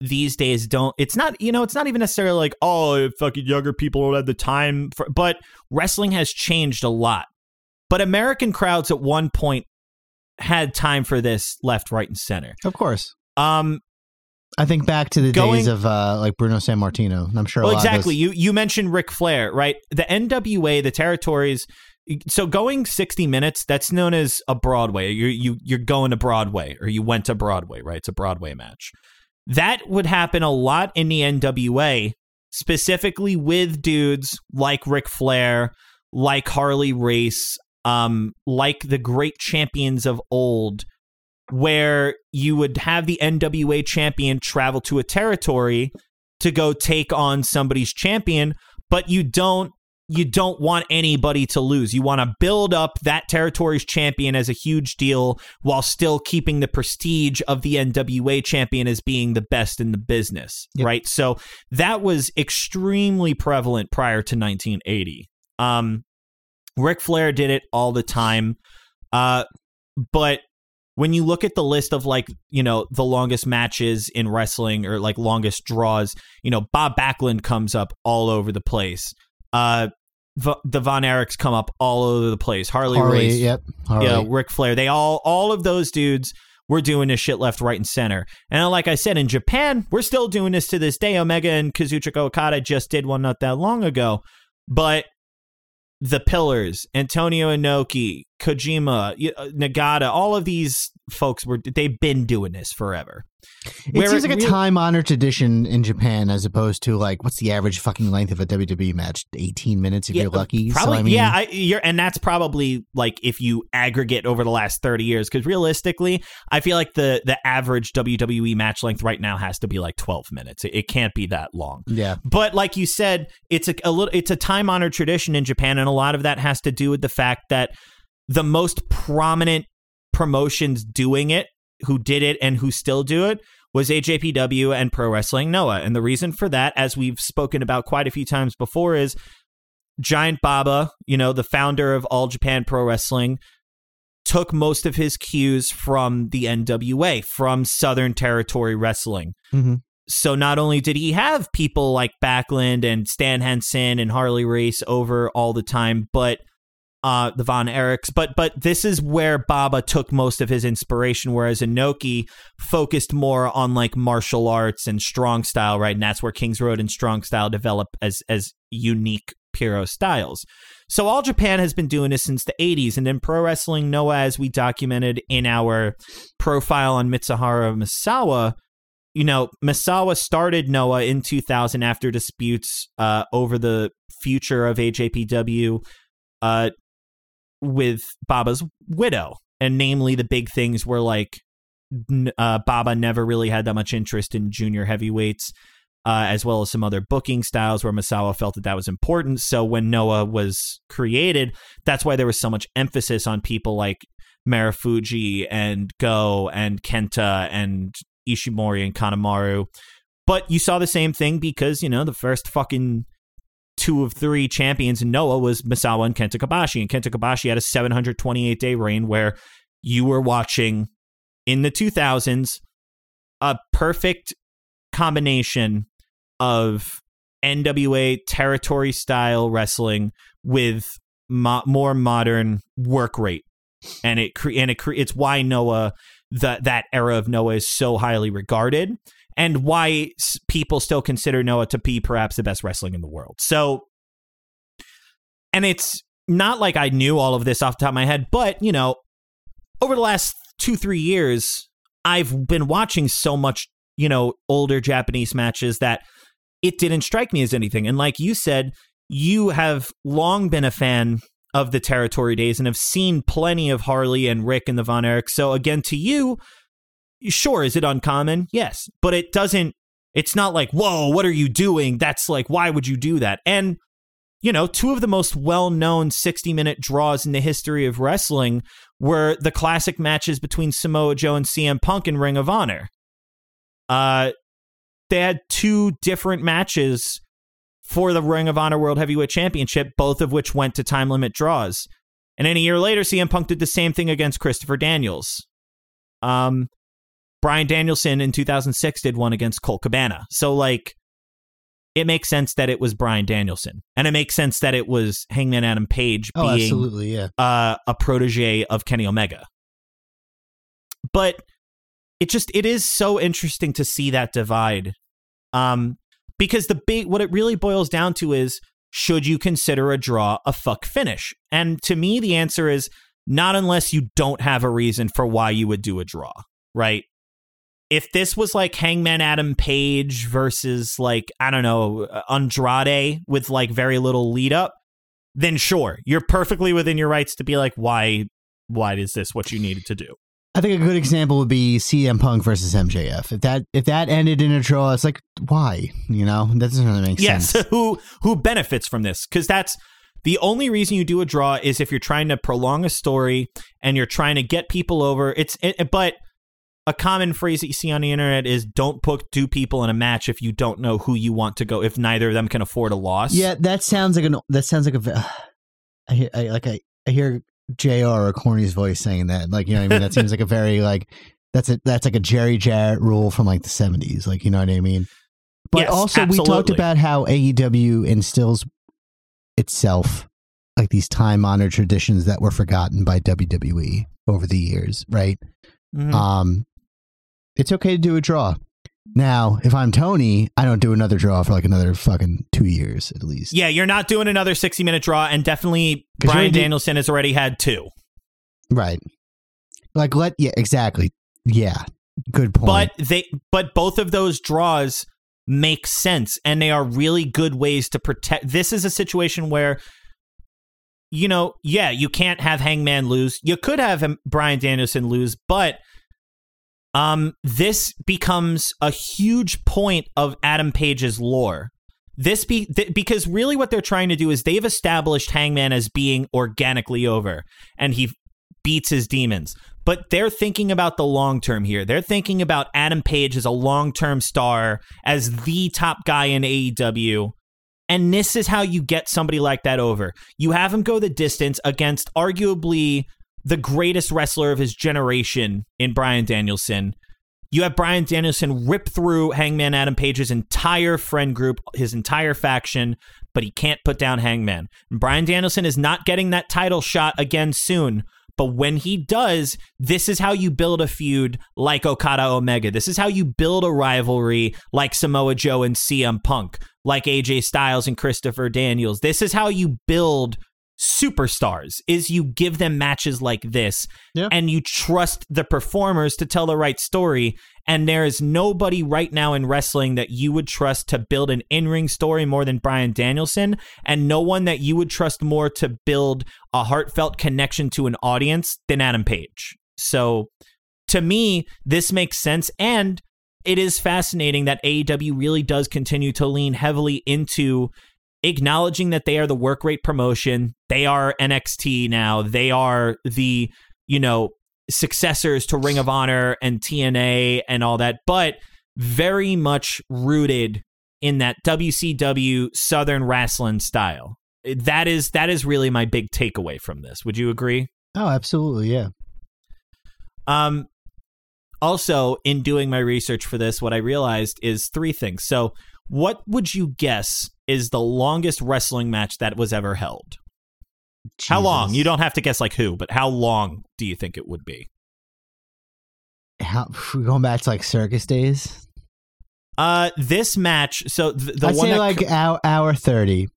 these days don't it's not you know it's not even necessarily like oh fucking younger people don't have the time for but wrestling has changed a lot but american crowds at one point had time for this left right and center of course. um I think back to the Going- days of uh, like Bruno Sammartino. and I'm sure. well a lot of exactly those- you you mentioned Ric Flair right the NWA the territories so going 60 minutes that's known as a Broadway you you you're going to Broadway or you went to Broadway right it's a Broadway match that would happen a lot in the NWA specifically with dudes like Ric Flair like Harley Race um like the great champions of old where you would have the NWA champion travel to a territory to go take on somebody's champion, but you don't you don't want anybody to lose. You want to build up that territory's champion as a huge deal while still keeping the prestige of the NWA champion as being the best in the business, Yep. right? So that was extremely prevalent prior to 1980. Um Ric Flair did it all the time. Uh but when you look at the list of like you know the longest matches in wrestling or like longest draws you know bob backlund comes up all over the place uh the von erichs come up all over the place harley, Harley, race yep. Harley. yeah Ric flair they all all of those dudes were doing this shit left right and center and like i said in japan we're still doing this to this day omega and kazuchika okada just did one not that long ago but the pillars antonio inoki kojima uh, nagata all of these folks were they've been doing this forever It Where seems like a really- time honored tradition in Japan as opposed to like what's the average fucking length of a WWE match? 18 minutes if you're lucky. Probably, so, I mean, yeah. I, you're, and that's probably like if you aggregate over the last thirty years, because realistically, I feel like the the average WWE match length right now has to be like twelve minutes. It, it can't be that long. yeah. But like you said, it's a, a little it's a time honored tradition in Japan, and a lot of that has to do with the fact that the most prominent promotions doing it, who did it and who still do it, was AJPW and Pro Wrestling Noah. And the reason for that, as we've spoken about quite a few times before, is Giant Baba, you know, the founder of All Japan Pro Wrestling, took most of his cues from the NWA, from Southern Territory Wrestling. Mhm. So not only did he have people like Backlund and Stan Hansen and Harley Race over all the time, but uh the Von Erichs, but but this is where Baba took most of his inspiration, whereas Inoki focused more on like martial arts and strong style, right? And that's where Kings Road and strong style develop as as unique Puro styles. So all Japan has been doing this since the 80s, and in pro wrestling, Noah, as we documented in our profile on Mitsuharu Misawa, you know, Misawa started Noah in 2000 after disputes uh, over the future of AJPW uh, with Baba's widow. And namely, the big things were like uh, Baba never really had that much interest in junior heavyweights, uh, as well as some other booking styles where Misawa felt that that was important. So when Noah was created, that's why there was so much emphasis on people like Marufuji and Go and Kenta and Ishimori and Kanemaru. But you saw the same thing because, you know, the first fucking two of three champions in Noah was Misawa and Kenta Kobashi. And Kenta Kobashi had a 728 day reign where you were watching in the 2000s a perfect combination of NWA territory style wrestling with mo- more modern work rate. And it cre- and it cre- it's why Noah that that era of Noah is so highly regarded and why people still consider Noah to be perhaps the best wrestling in the world. So, and it's not like I knew all of this off the top of my head, but you know, over the last two, three years, I've been watching so much, you know, older Japanese matches that it didn't strike me as anything. And like you said, you have long been a fan of the territory days and have seen plenty of Harley and Ric and the Von Erich. So again, to you, sure, is it uncommon? Yes. But it doesn't, it's not like, whoa, what are you doing? That's like, why would you do that? And, you know, two of the most well known 60 minute draws in the history of wrestling were the classic matches between Samoa Joe and CM Punk in Ring of Honor. Uh, they had two different matches for the Ring of Honor World Heavyweight Championship, both of which went to time limit draws. And then a year later, CM Punk did the same thing against Christopher Daniels. Um, Bryan Danielson in 2006 did one against Colt Cabana. So, like, it makes sense that it was Bryan Danielson. And it makes sense that it was Hangman Adam Page Oh, being absolutely. Yeah. uh, a protege of Kenny Omega. But it just it is so interesting to see that divide. Um because the big what it really boils down to is should you consider a draw a fuck finish? And to me the answer is not unless you don't have a reason for why you would do a draw, right? If this was like Hangman Adam Page versus like I don't know uh, Andrade with like very little lead up, then sure, you're perfectly within your rights to be like, why, why is this what you needed to do? I think a good example would be CM Punk versus MJF. If that if that ended in a draw, it's like why? You know, that doesn't really make sense. yes, sense. who who benefits from this? Because that's the only reason you do a draw is if you're trying to prolong a story and you're trying to get people over. It's it, but a common phrase that you see on the internet is don't put two people in a match if you don't know who you want to go if neither of them can afford a loss. Yeah, that sounds like an that sounds like a. I hear I, like I, I hear Jr. or Corny's voice saying that. Like you know what I mean. That seems like a very like that's a that's like a Jerry Jarrett rule from like the seventies. Like you know what I mean. But Yes, also we talked about how AEW instills itself like these time honored traditions that were forgotten by WWE over the years, right? Mhm. Um, it's okay to do a draw. Now, if I'm Tony, I don't do another draw for like another fucking two years at least. yeah, you're not doing another 60 minute draw, and definitely Bryan you're Danielson has already had two. Right. Like let yeah, exactly. Yeah. Good point. But they but both of those draws make sense and they are really good ways to protect this is a situation where you know, yeah, you can't have Hangman lose. You could have him, Bryan Danielson lose, but um this becomes a huge point of Adam Page's lore. This be th- because really what they're trying to do is they've established Hangman as being organically over and he beats his demons. But they're thinking about the long term here. They're thinking about Adam Page as a long term star, as the top guy in AEW. And this is how you get somebody like that over. You have him go the distance against arguably the greatest wrestler of his generation in Bryan Danielson. You have Bryan Danielson rip through Hangman Adam Page's entire friend group, his entire faction, but he can't put down Hangman. And Brian Danielson is not getting that title shot again soon. But when he does, this is how you build a feud like Okada Omega. This is how you build a rivalry like Samoa Joe and CM Punk, like AJ Styles and Christopher Daniels. This is how you build superstars is you give them matches like this Yeah. and you trust the performers to tell the right story and there is nobody right now in wrestling that you would trust to build an in-ring story more than Bryan Danielson and no one that you would trust more to build a heartfelt connection to an audience than Adam Page. So to me this makes sense and it is fascinating that AEW really does continue to lean heavily into acknowledging that they are the work rate promotion. They are NXT now. They are the, you know, successors to Ring of Honor and TNA and all that, but very much rooted in that WCW Southern wrestling style. That is that is really my big takeaway from this. Would you agree? oh, absolutely, yeah. Um, also, in doing my research for this, what I realized is three things. So, what would you guess is the longest wrestling match that was ever held? How long? You don't have to guess like who, but how long do you think it would be? How, going back to like circus days. Uh, this match. So th- the I'd one say like hour hour thirty.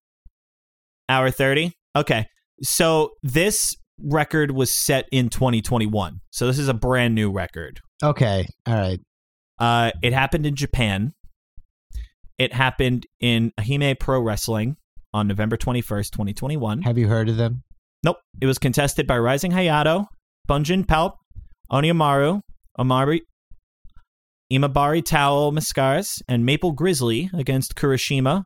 hour thirty. Okay, so this record was set in 2021. So this is a brand new record. Okay, all right. Uh, it happened in Japan. It happened in Ehime Pro Wrestling on November 21st, 2021. Have you heard of them? Nope. It was contested by Rising Hayato, Bunjin Palp, Oniamaru, Amari, Imabari Towel Mascaras, and Maple Grizzly against Kurashima,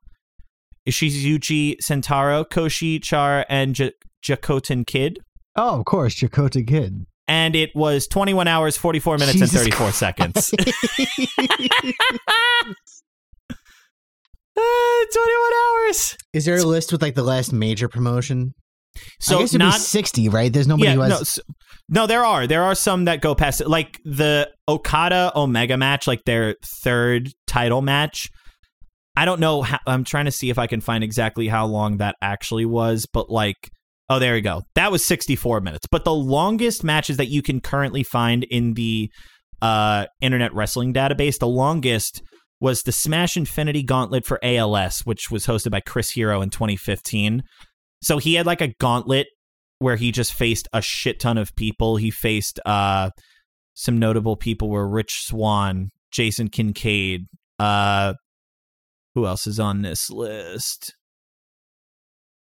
Ishizuchi Sentaro, Koshi Char, and J- Jakoten Kid. Oh, of course, Dakota Kid. And it was 21 hours, 44 minutes, Jesus and 34 seconds. Uh, 21 hours. Is there a list with like the last major promotion? So I guess it'd not be sixty, right? There's nobody yeah, who has. no, s- no, there are there are some that go past it, like the Okada Omega match, like their third title match. I don't know. How, I'm trying to see if I can find exactly how long that actually was, but like, oh, there you go. That was 64 minutes. But the longest matches that you can currently find in the uh, Internet Wrestling database, the longest was the Smash Infinity Gauntlet for ALS, which was hosted by Chris Hero in 2015. So he had like a gauntlet where he just faced a shit ton of people. He faced uh some notable people were Rich Swann, Jason Kincaid, uh who else is on this list?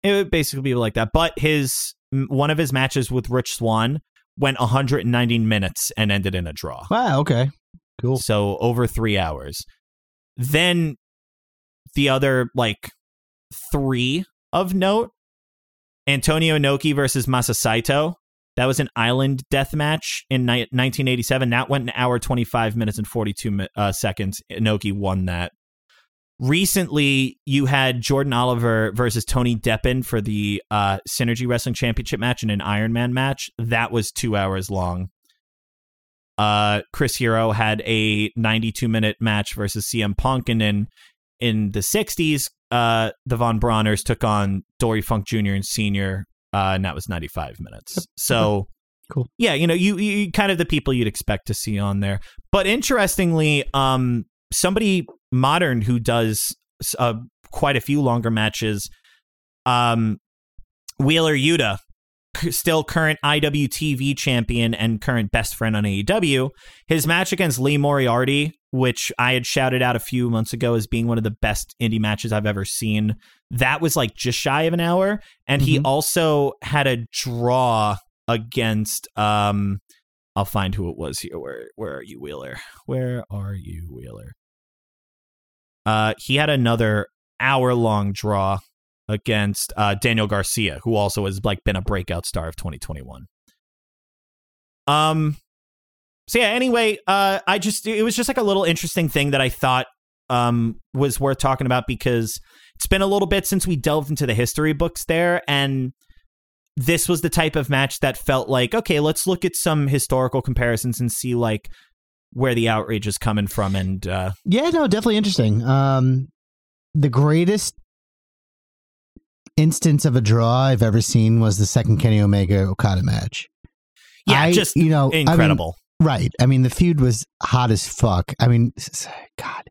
It would basically be like that. But his one of his matches with Rich Swann went 190 minutes and ended in a draw. Wow. Okay. Cool. So over three hours. Then the other like three of note Antonio Inoki versus Masa Saito. That was an island death match in ni- 1987. That went an hour, 25 minutes, and 42 mi- uh, seconds. Inoki won that. Recently, you had Jordan Oliver versus Tony Deppen for the uh, Synergy Wrestling Championship match in an Iron Man match. That was two hours long. Uh, Chris Hero had a 92 minute match versus CM Punk, and then in the 60s, uh, the Von Brauners took on Dory Funk Jr. and Senior, uh, and that was 95 minutes. So, Cool. Yeah, you know, you, you kind of the people you'd expect to see on there. But interestingly, um, somebody modern who does uh, quite a few longer matches, um, Wheeler Yuta, still current IWTV champion and current best friend on AEW. His match against Lee Moriarty, which I had shouted out a few months ago as being one of the best indie matches I've ever seen, that was like just shy of an hour. And he Mhm. also had a draw against um I'll find who it was here. Where where are you, Wheeler? Where are you, Wheeler? Uh he had another hour long draw against uh Daniel Garcia, who also has like been a breakout star of 2021. Um so yeah, anyway, uh I just it was just like a little interesting thing that I thought um was worth talking about because it's been a little bit since we delved into the history books there and this was the type of match that felt like okay let's look at some historical comparisons and see like where the outrage is coming from and uh Yeah, no, definitely interesting. Um, the greatest instance of a draw I've ever seen was the second Kenny Omega Okada match. yeah I- just you know I mean, incredible right. I mean, the feud was hot as fuck. I mean, God,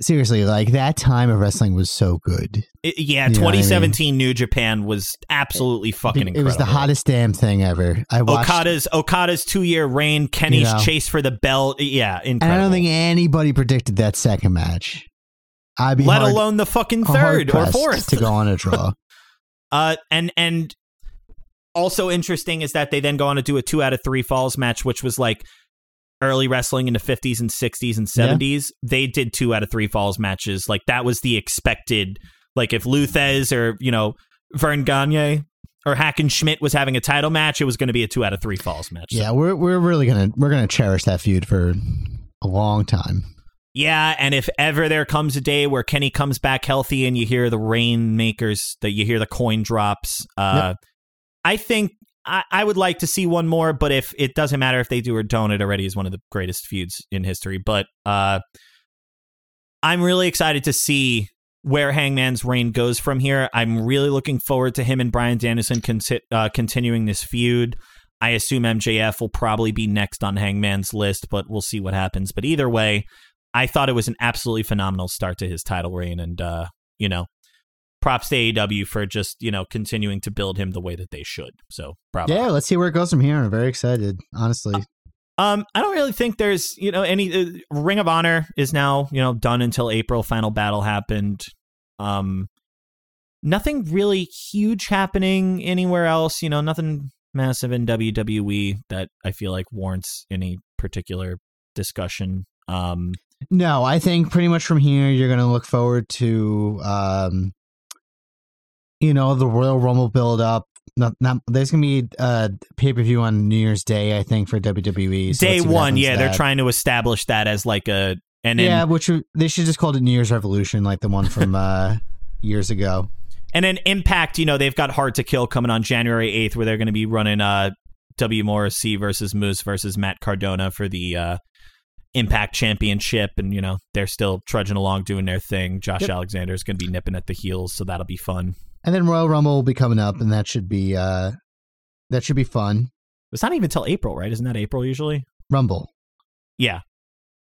seriously, like that time of wrestling was so good. It- yeah You know what I mean? 2017 new japan was absolutely fucking incredible It was the hottest damn thing ever. I watched, okada's okada's two-year reign kenny's You know. chase for the belt yeah incredible and I don't think anybody predicted that second match. I'd be let alone the fucking third or fourth to go on a draw. Uh, and and also interesting is that they then go on to do a two out of three falls match, which was like early wrestling in the fifties and sixties and Yeah. seventies. They did two out of three falls matches. Like that was the expected. Like if Lou Thesz or you know Verne Gagne or Hackenschmidt was having a title match, it was going to be a two out of three falls match. yeah, we're we're really gonna we're gonna cherish that feud for a long time. Yeah, and if ever there comes a day where Kenny comes back healthy and you hear the rainmakers, that you hear the coin drops, uh, I think I, I would like to see one more. But if it doesn't matter if they do or don't, it already is one of the greatest feuds in history. But uh, I'm really excited to see where Hangman's reign goes from here. I'm really looking forward to him and Bryan Danielson conti- uh, continuing this feud. I assume MJF will probably be next on Hangman's list, but we'll see what happens. But either way, I thought it was an absolutely phenomenal start to his title reign, and uh, you know, props to AEW for just you know continuing to build him the way that they should. So, bravo. Yeah, let's see where it goes from here. I'm very excited, honestly. Um, I don't really think there's you know any uh, Ring of Honor is now you know done until April. Final battle happened. Um, nothing really huge happening anywhere else. You know, nothing massive in WWE that I feel like warrants any particular discussion. Um, No, I think pretty much from here you're going to look forward to, um, you know, the Royal Rumble build up. Not, not, there's going to be a pay per view on New Year's Day, I think, for WWE. So day let's see what one, yeah, they're trying to establish that as like a and then yeah, which they should just call it New Year's Revolution, like the one from uh, years ago. And then Impact, you know, they've got Hard to Kill coming on January 8th, where they're going to be running uh, W. Morrissey versus Moose versus Matt Cardona for the uh, Impact Championship. And, you know, they're still trudging along doing their thing. Josh Yep. Alexander is going to be nipping at the heels, so that'll be fun. And then Royal Rumble will be coming up, and that should be uh, that should be fun. It's not even till April, right? Isn't that April usually? Rumble. Yeah.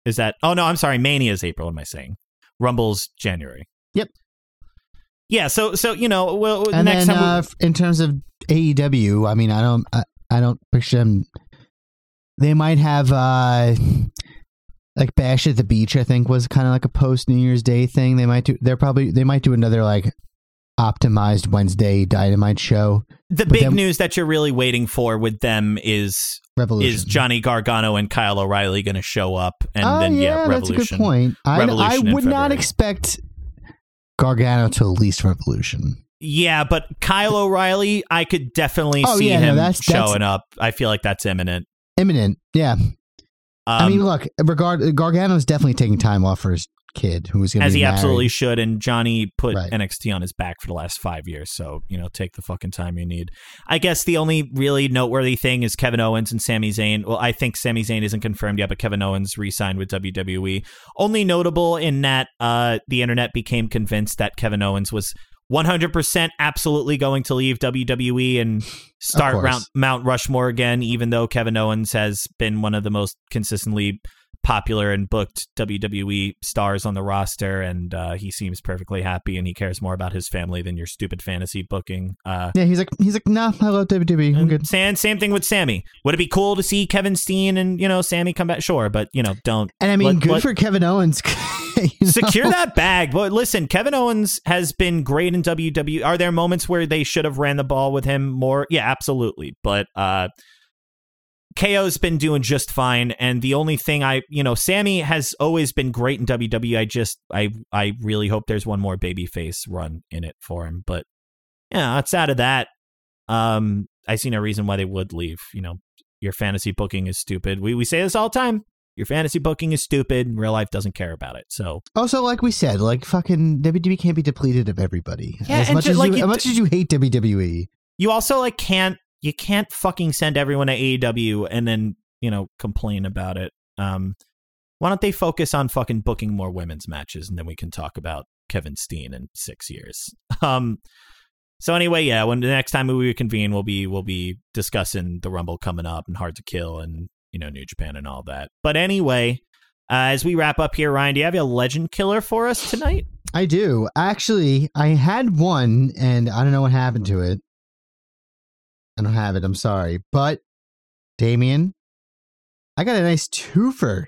Is that? Oh, no, I'm sorry. Mania is April, what am I saying? Rumble's January. Yep. Yeah, so so you know, well, And next then time uh, f- in terms of AEW, I mean, I don't, I, I don't picture them. They might have uh, like Bash at the Beach. I think was kind of like a post New Year's Day thing. They might do. They're probably they might do another like optimized Wednesday Dynamite show. The But big then- news that you're really waiting for with them is Revolution. is Johnny Gargano and Kyle O'Reilly going to show up, and oh then yeah, yeah, that's a Revolution. good point. I, I would not expect Gargano to at least Revolution. Yeah, but Kyle O'Reilly, I could definitely Oh, see yeah, him that's- that's- showing up. I feel like that's imminent. Imminent, yeah. Um, I mean, look, regard Gargano's definitely taking time off for his kid, who's going to as he married. absolutely should. And Johnny put Right. NXT on his back for the last five years. So, you know, take the fucking time you need. I guess the only really noteworthy thing is Kevin Owens and Sami Zayn. Well, I think Sami Zayn isn't confirmed yet, but Kevin Owens re signed with WWE. Only notable in that uh, the internet became convinced that Kevin Owens was 100% absolutely going to leave WWE and start. Mount, Mount Rushmore again, even though Kevin Owens has been one of the most consistently popular and booked WWE stars on the roster, and uh, he seems perfectly happy, and he cares more about his family than your stupid fantasy booking. Uh, Yeah, he's like, he's like, nah, I love WWE. I'm good. Same, same thing with Sami. Would it be cool to see Kevin Steen and you know Sami come back? Sure, but you know don't And I mean, Let- good let- for Kevin Owens. you know? secure that bag. But listen, Kevin Owens has been great in WWE. Are there moments where they should have ran the ball with him more? Yeah, absolutely. But uh KO's been doing just fine and the only thing I, you know, Sami has always been great in WWE. I just I I really hope there's one more babyface run in it for him. But yeah, outside of that, um I see no reason why they would leave, you know. Your fantasy booking is stupid. We we say this all the time. Your fantasy booking is stupid. Real life doesn't care about it. So Also, like we said, like fucking WWE can't be depleted of everybody. Yeah, as much ju- as like you, you as much as you hate WWE, you also like can't you can't fucking send everyone to AEW and then you know complain about it. Um, why don't they focus on fucking booking more women's matches and then we can talk about Kevin Steen in six years. Um, so anyway, yeah, when the next time we reconvene, we'll be we'll be discussing the Rumble coming up and Hard to Kill and you know New Japan and all that. But anyway. Uh, as we wrap up here, Ryan, do you have a legend killer for us tonight? I do. Actually, I had one, and I don't know what happened to it. I don't have it. I'm sorry, but Damien, I got a nice twofer.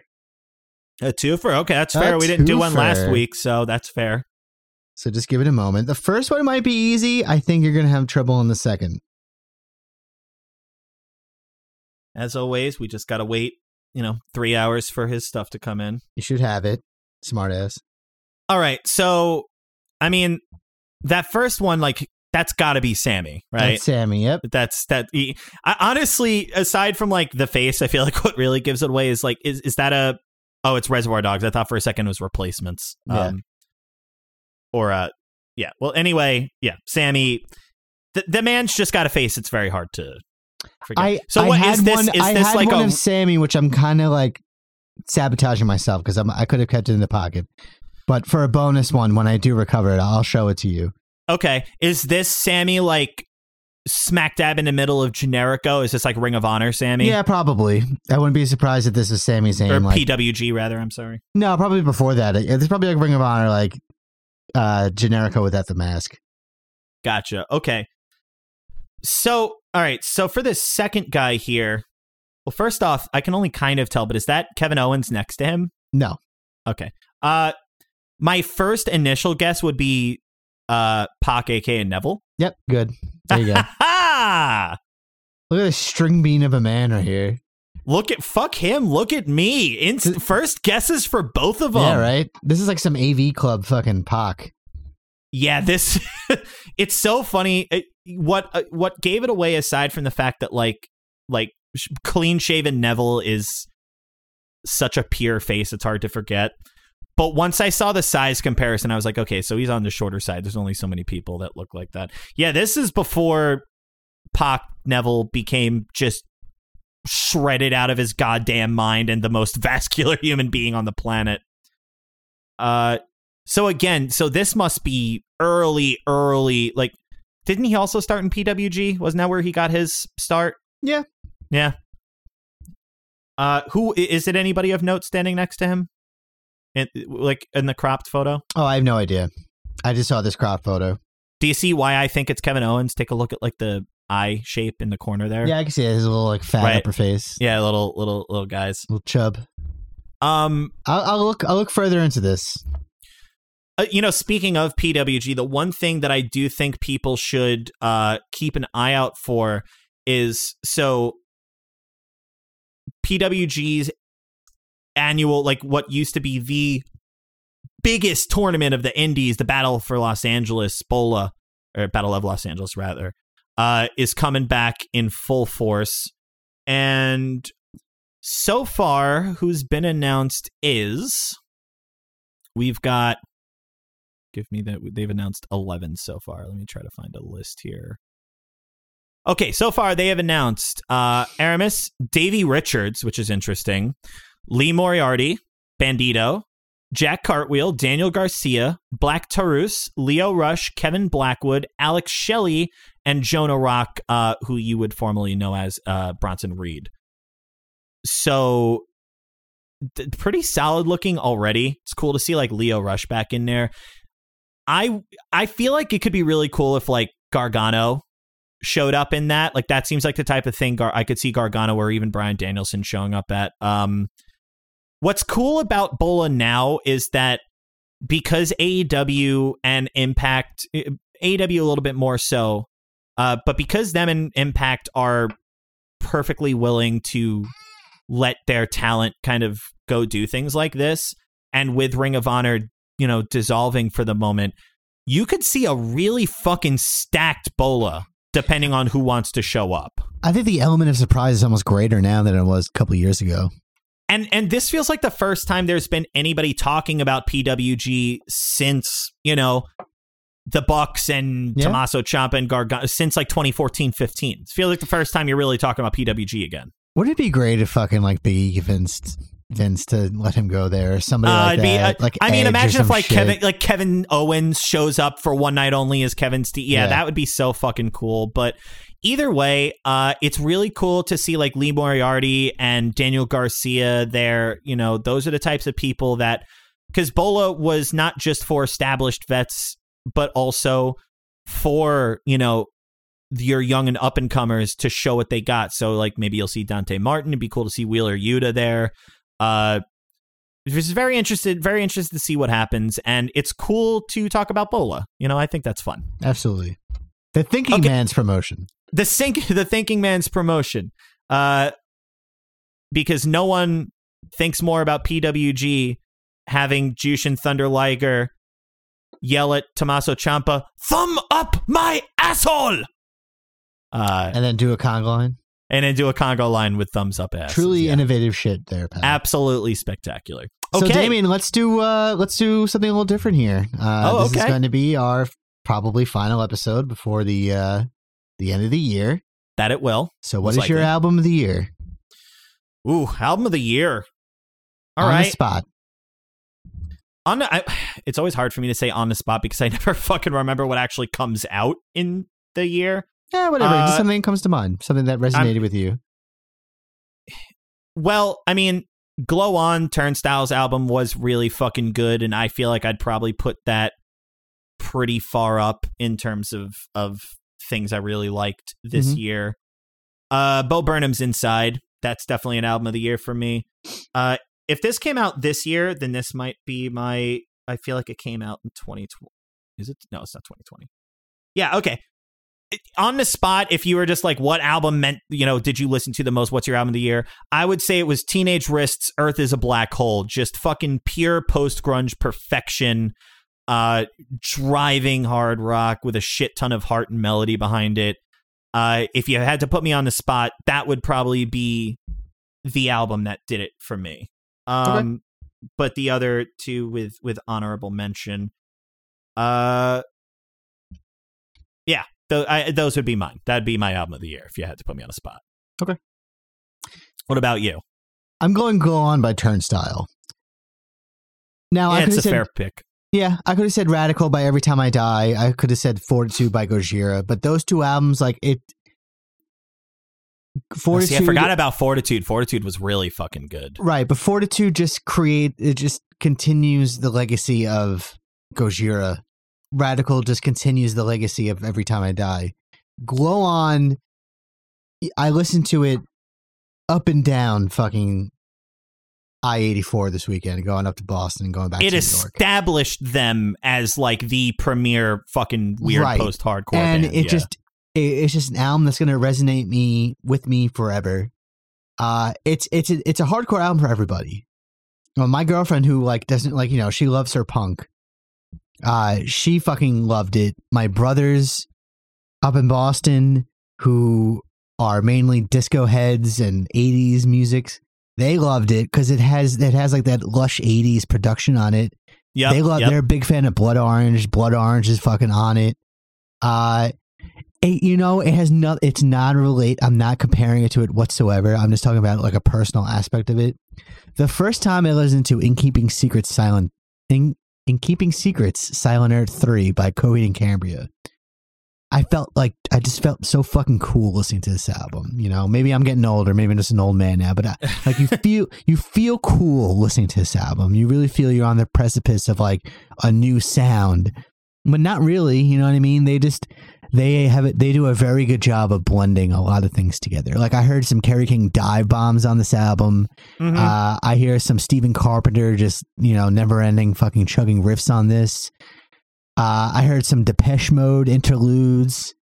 A twofer. Okay, that's A fair. We didn't do one last week, so that's fair. So just give it a moment. The first one might be easy. I think you're gonna have trouble in the second. As always, we just gotta wait, you know, three hours for his stuff to come in. You should have it. Smartass. All right, so I mean, that first one, like, that's got to be Sami, right? That's Sami. Yep. That's that. he- I, honestly, aside from like the face, I feel like what really gives it away is like, is is that a? Oh, it's Reservoir Dogs. I thought for a second it was replacements. Yeah. Um, or uh, yeah. Well, anyway, yeah. Sami, the the man's just got a face. It's very hard to forget. I so I what had is this? one. is I this had like one a of Sami, which I'm kind of like sabotaging myself because I could have kept it in the pocket. But for a bonus one, when I do recover it, I'll show it to you. Okay. Is this Sami like smack dab in the middle of Generico? Is this like Ring of Honor Sami? Yeah, probably. I wouldn't be surprised if this is Sami's Or name. Like, PWG rather, I'm sorry. no, probably before that. It's probably like Ring of Honor, like uh Generico without the mask. Gotcha. Okay. So, all right. So for this second guy here, well, first off, I can only kind of tell, but is that Kevin Owens next to him? No. Okay. Uh my first initial guess would be uh Pac, AK, and Neville. Yep. Good. There you go. Look at this string bean of a man right here. Look at fuck him. Look at me. Inst- first guesses for both of them. Yeah, right. This is like some AV club fucking Pac. Yeah, this it's so funny. It, what uh, what gave it away aside from the fact that like like clean shaven Neville is such a pure face, it's hard to forget. But once I saw the size comparison, I was like, okay, so he's on the shorter side. There's only so many people that look like that. Yeah, this is before Pac Neville became just shredded out of his goddamn mind and the most vascular human being on the planet. Uh so again, so this must be early, early. Like, didn't he also start in PWG? Wasn't that where he got his start? Yeah. Yeah. Uh, who i- is it? Anybody of note standing next to him? In, like in the cropped photo. Oh, I have no idea. I just saw this cropped photo. Do you see why I think it's Kevin Owens? Take a look at like the eye shape in the corner there. Yeah, I can see it. His little like fat Right. upper face, Yeah, little little little guys. little chub. Um, I'll, I'll look. I'll look further into this. Uh, you know, speaking of PWG, the one thing that I do think people should uh, keep an eye out for is so PWG's annual, like what used to be the biggest tournament of the Indies, the Battle for Los Angeles, Bola, or Battle of Los Angeles, rather, uh, is coming back in full force. And so far, who's been announced is we've got. Give me that. They've announced 11 so far. Let me try to find a list here. Okay, so far they have announced uh, Aramis, Davey Richards, which is interesting, Lee Moriarty, Bandito, Jack Cartwheel, Daniel Garcia, Black Taurus, Leo Rush, Kevin Blackwood, Alex Shelley, and Jonah Rock, uh, who you would formerly know as uh, Bronson Reed. So, th- pretty solid looking already. It's cool to see like Leo Rush back in there. I I feel like it could be really cool if like Gargano showed up in that. Like that seems like the type of thing Gar- I could see Gargano or even Bryan Danielson showing up at. Um, what's cool about Bola now is that because AEW and Impact, eh, AEW a little bit more so, uh, but because them and Impact are perfectly willing to let their talent kind of go do things like this, and with Ring of Honor, you know, dissolving for the moment, you could see a really fucking stacked Bola depending on who wants to show up. I think the element of surprise is almost greater now than it was a couple years ago. And and this feels like the first time there's been anybody talking about PWG since, you know, the Bucks and Yeah. Tommaso Ciampa and Gargano since like 2014 15. It feels like the first time you're really talking about PWG again. Wouldn't it be great if fucking like Big convinced Vince to let him go there somebody Uh, like be, that? uh, like I mean, imagine if like shit. Kevin like Kevin Owens shows up for one night only as Kevin Ste Yeah, Yeah. that would be so fucking cool. But either way, uh, it's really cool to see like Lee Moriarty and Daniel Garcia there. You know, those are the types of people that because Bola was not just for established vets, but also for you know your young and up and comers to show what they got. So like maybe you'll see Dante Martin. It'd be cool to see Wheeler Yuta there. Uh, just very interested, very interested to see what happens, and it's cool to talk about Bola. You know, I think that's fun. Absolutely. The Thinking Okay. Man's promotion. The sink, the Thinking Man's promotion, uh, because no one thinks more about PWG having Jushin Thunder Liger yell at Tommaso Ciampa, "Thumb up my asshole," uh, And then do a Conga line. And then do a Congo line with thumbs up ass. Truly yeah. innovative shit there, Pat. absolutely spectacular. So Okay, Damien, let's do uh let's do something a little different here. Uh Oh, this is going to be our probably final episode before the uh the end of the year. that it will. So what is is your album of the year? Ooh, album of the year. All On right. the spot. on the, I, it's always hard for me to say on the spot because I never fucking remember what actually comes out in the year. Yeah, whatever. Uh, Just something that comes to mind. Something that resonated with you. Well, I mean, Glow On Turnstiles album was really fucking good, and I feel like I'd probably put that pretty far up in terms of of things I really liked this Mhm. year. Uh, Bo Burnham's Inside. That's definitely an album of the year for me. Uh, if this came out this year, then this might be my. I feel like it came out in 2020. Is it? No, it's not 2020. Yeah. Okay. On the spot, if you were just like, what album meant, you know, did you listen to the most? What's your album of the year? I would say it was Teenage Wrists, Earth is a Black Hole. Just fucking pure post grunge perfection. Uh, driving hard rock with a shit ton of heart and melody behind it. Uh, if you had to put me on the spot, that would probably be the album that did it for me. Um, but the other two with with honorable mention. Uh, yeah, th- I, those would be mine. That'd be my album of the year if you had to put me on a spot. Okay. What about you? I'm going go on by Turnstile. Now I Yeah, could it's a have said fair pick. Yeah, I could have said Radical by Every Time I Die. I could have said Fortitude by Gojira, but those two albums, like it. Oh, Fortitude, See, I forgot about Fortitude. Fortitude was really fucking good. right? But Fortitude just create it just continues the legacy of Gojira. Radical just continues the legacy of Every Time I Die. Glow on. I listened to it up and down, fucking I eighty four this weekend, going up to Boston and going back it to established them as like the premier fucking weird Right. post hardcore and band. it yeah. just it, it's just an album that's gonna resonate me with me forever. Uh, it's it's a, it's a hardcore album for everybody. Well, my girlfriend who like doesn't like you know she loves her punk. Uh, she fucking loved it. My brothers up in Boston who are mainly disco heads and 80s music they loved it because it has it has like that lush 80s production on it Yep, they love. yep. They're a big fan of Blood Orange. Blood Orange is fucking on it. Uh, it, you know, it has not. It's not relate. I'm not comparing it to it whatsoever. I'm just talking about like a personal aspect of it. The first time I listened to "In Keeping Secrets," Silent in In Keeping Secrets, Silent Earth Three by Coheed and Cambria. I felt like I just felt so fucking cool listening to this album. You know, maybe I'm getting older, maybe I'm just an old man now, but I, like you feel you feel cool listening to this album. You really feel you're on the precipice of like a new sound, but not really. You know what I mean? They just they have it. They do a very good job of blending a lot of things together. Like I heard some Kerry King dive bombs on this album. Mhm. Uh, I hear some Stephen Carpenter just you know never ending fucking chugging riffs on this. Uh, I heard some Depeche Mode interludes.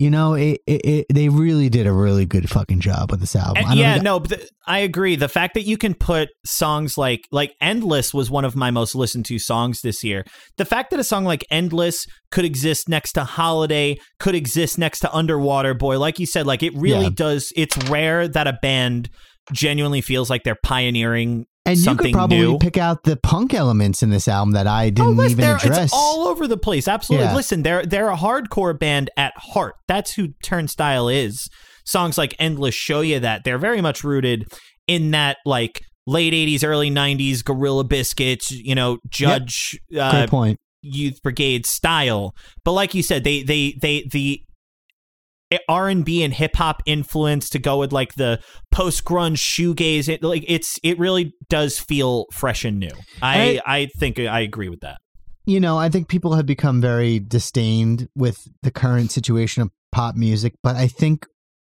You know, it, it, it they really did a really good fucking job with this album. I And don't yeah, no, but th- I agree. The fact that you can put songs like like "Endless" was one of my most listened to songs this year. The fact that a song like "Endless" could exist next to "Holiday," could exist next to "Underwater Boy," like you said, like it really Yeah. does. It's rare that a band genuinely feels like they're pioneering and you could probably new. pick out the punk elements in this album that I Oh, didn't listen, even address. It's all over the place. Absolutely. Yeah. Listen, they're they're a hardcore band at heart. That's who Turnstile is. Songs like Endless show you that. They're very much rooted in that like late 80s, early 90s Gorilla Biscuits, you know, Judge uh, point. Youth Brigade style. But like you said, they they they the R and B and hip hop influence to go with like the post grunge shoegaze. It like it's it really does feel fresh and new. I I think I agree with that. You know, I think people have become very disdained with the current situation of pop music, but I think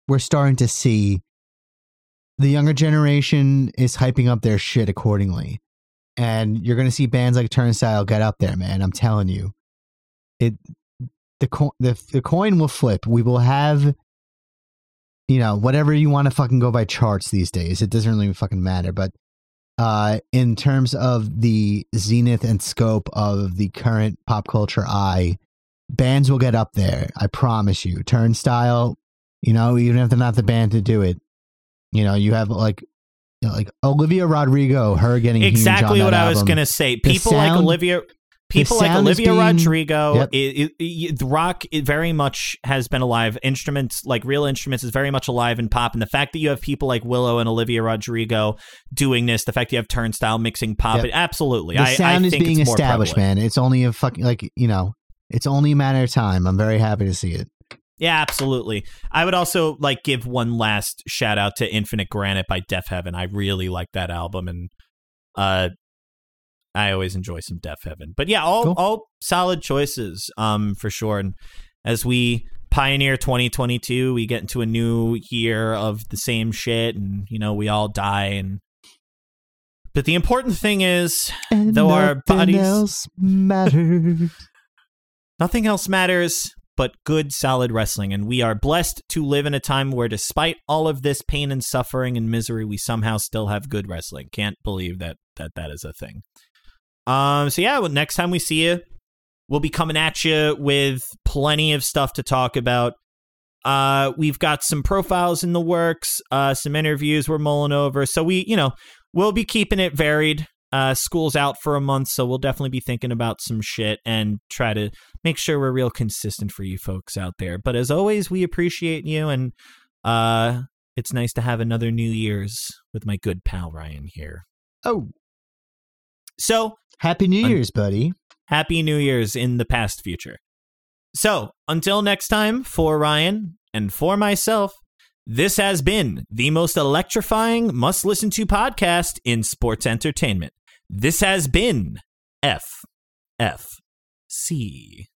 we're starting to see the younger generation is hyping up their shit accordingly. And you're going to see bands like Turnstile get up there, man. I'm telling you. It the co- the the coin will flip. We will have you know, whatever you want to fucking go by charts these days. It doesn't really fucking matter, but uh, in terms of the zenith and scope of the current pop culture eye, bands will get up there. I promise you. Turnstile, you know, even if they're not the band to do it, you know, you have like, you know, like Olivia Rodrigo, her getting exactly what I was going to say. People like Olivia. People like Olivia being- Rodrigo, Yep. it, it, it- the rock it very much has been alive. Instruments, like real instruments, is very much alive in pop. And the fact that you have people like Willow and Olivia Rodrigo doing this, the fact you have Turnstile mixing pop, Yep. it, absolutely. The I, sound I is being established, man. It's only a fucking like you know, it's only a matter of time. I'm very happy to see it. Yeah, absolutely. I would also like give one last shout out to Infinite Granite by Deafheaven. I really like that album and uh I always enjoy some Deafheaven. But yeah, all Cool. all solid choices um for sure and as we pioneer 2022, we get into a new year of the same shit and you know, we all die and but the important thing is And Though our bodies- else matters. Nothing else matters but good, solid wrestling. And we are blessed to live in a time where, despite all of this pain and suffering and misery, we somehow still have good wrestling. Can't believe that that, that is a thing. Um. So, yeah, well, next time we see you, we'll be coming at you with plenty of stuff to talk about. Uh, we've got some profiles in the works, uh, some interviews we're mulling over. So, we, you know, we'll be keeping it varied. Uh, school's out for a month, so we'll definitely be thinking about some shit and try to make sure we're real consistent for you folks out there. But as always, we appreciate you, and uh, it's nice to have another New Year's with my good pal Ryan here. oh, So happy New Un- Year's, buddy. happy New Year's in the past future. So until next time, for Ryan and for myself, this has been the most electrifying must listen to podcast in sports entertainment. This has been F F C.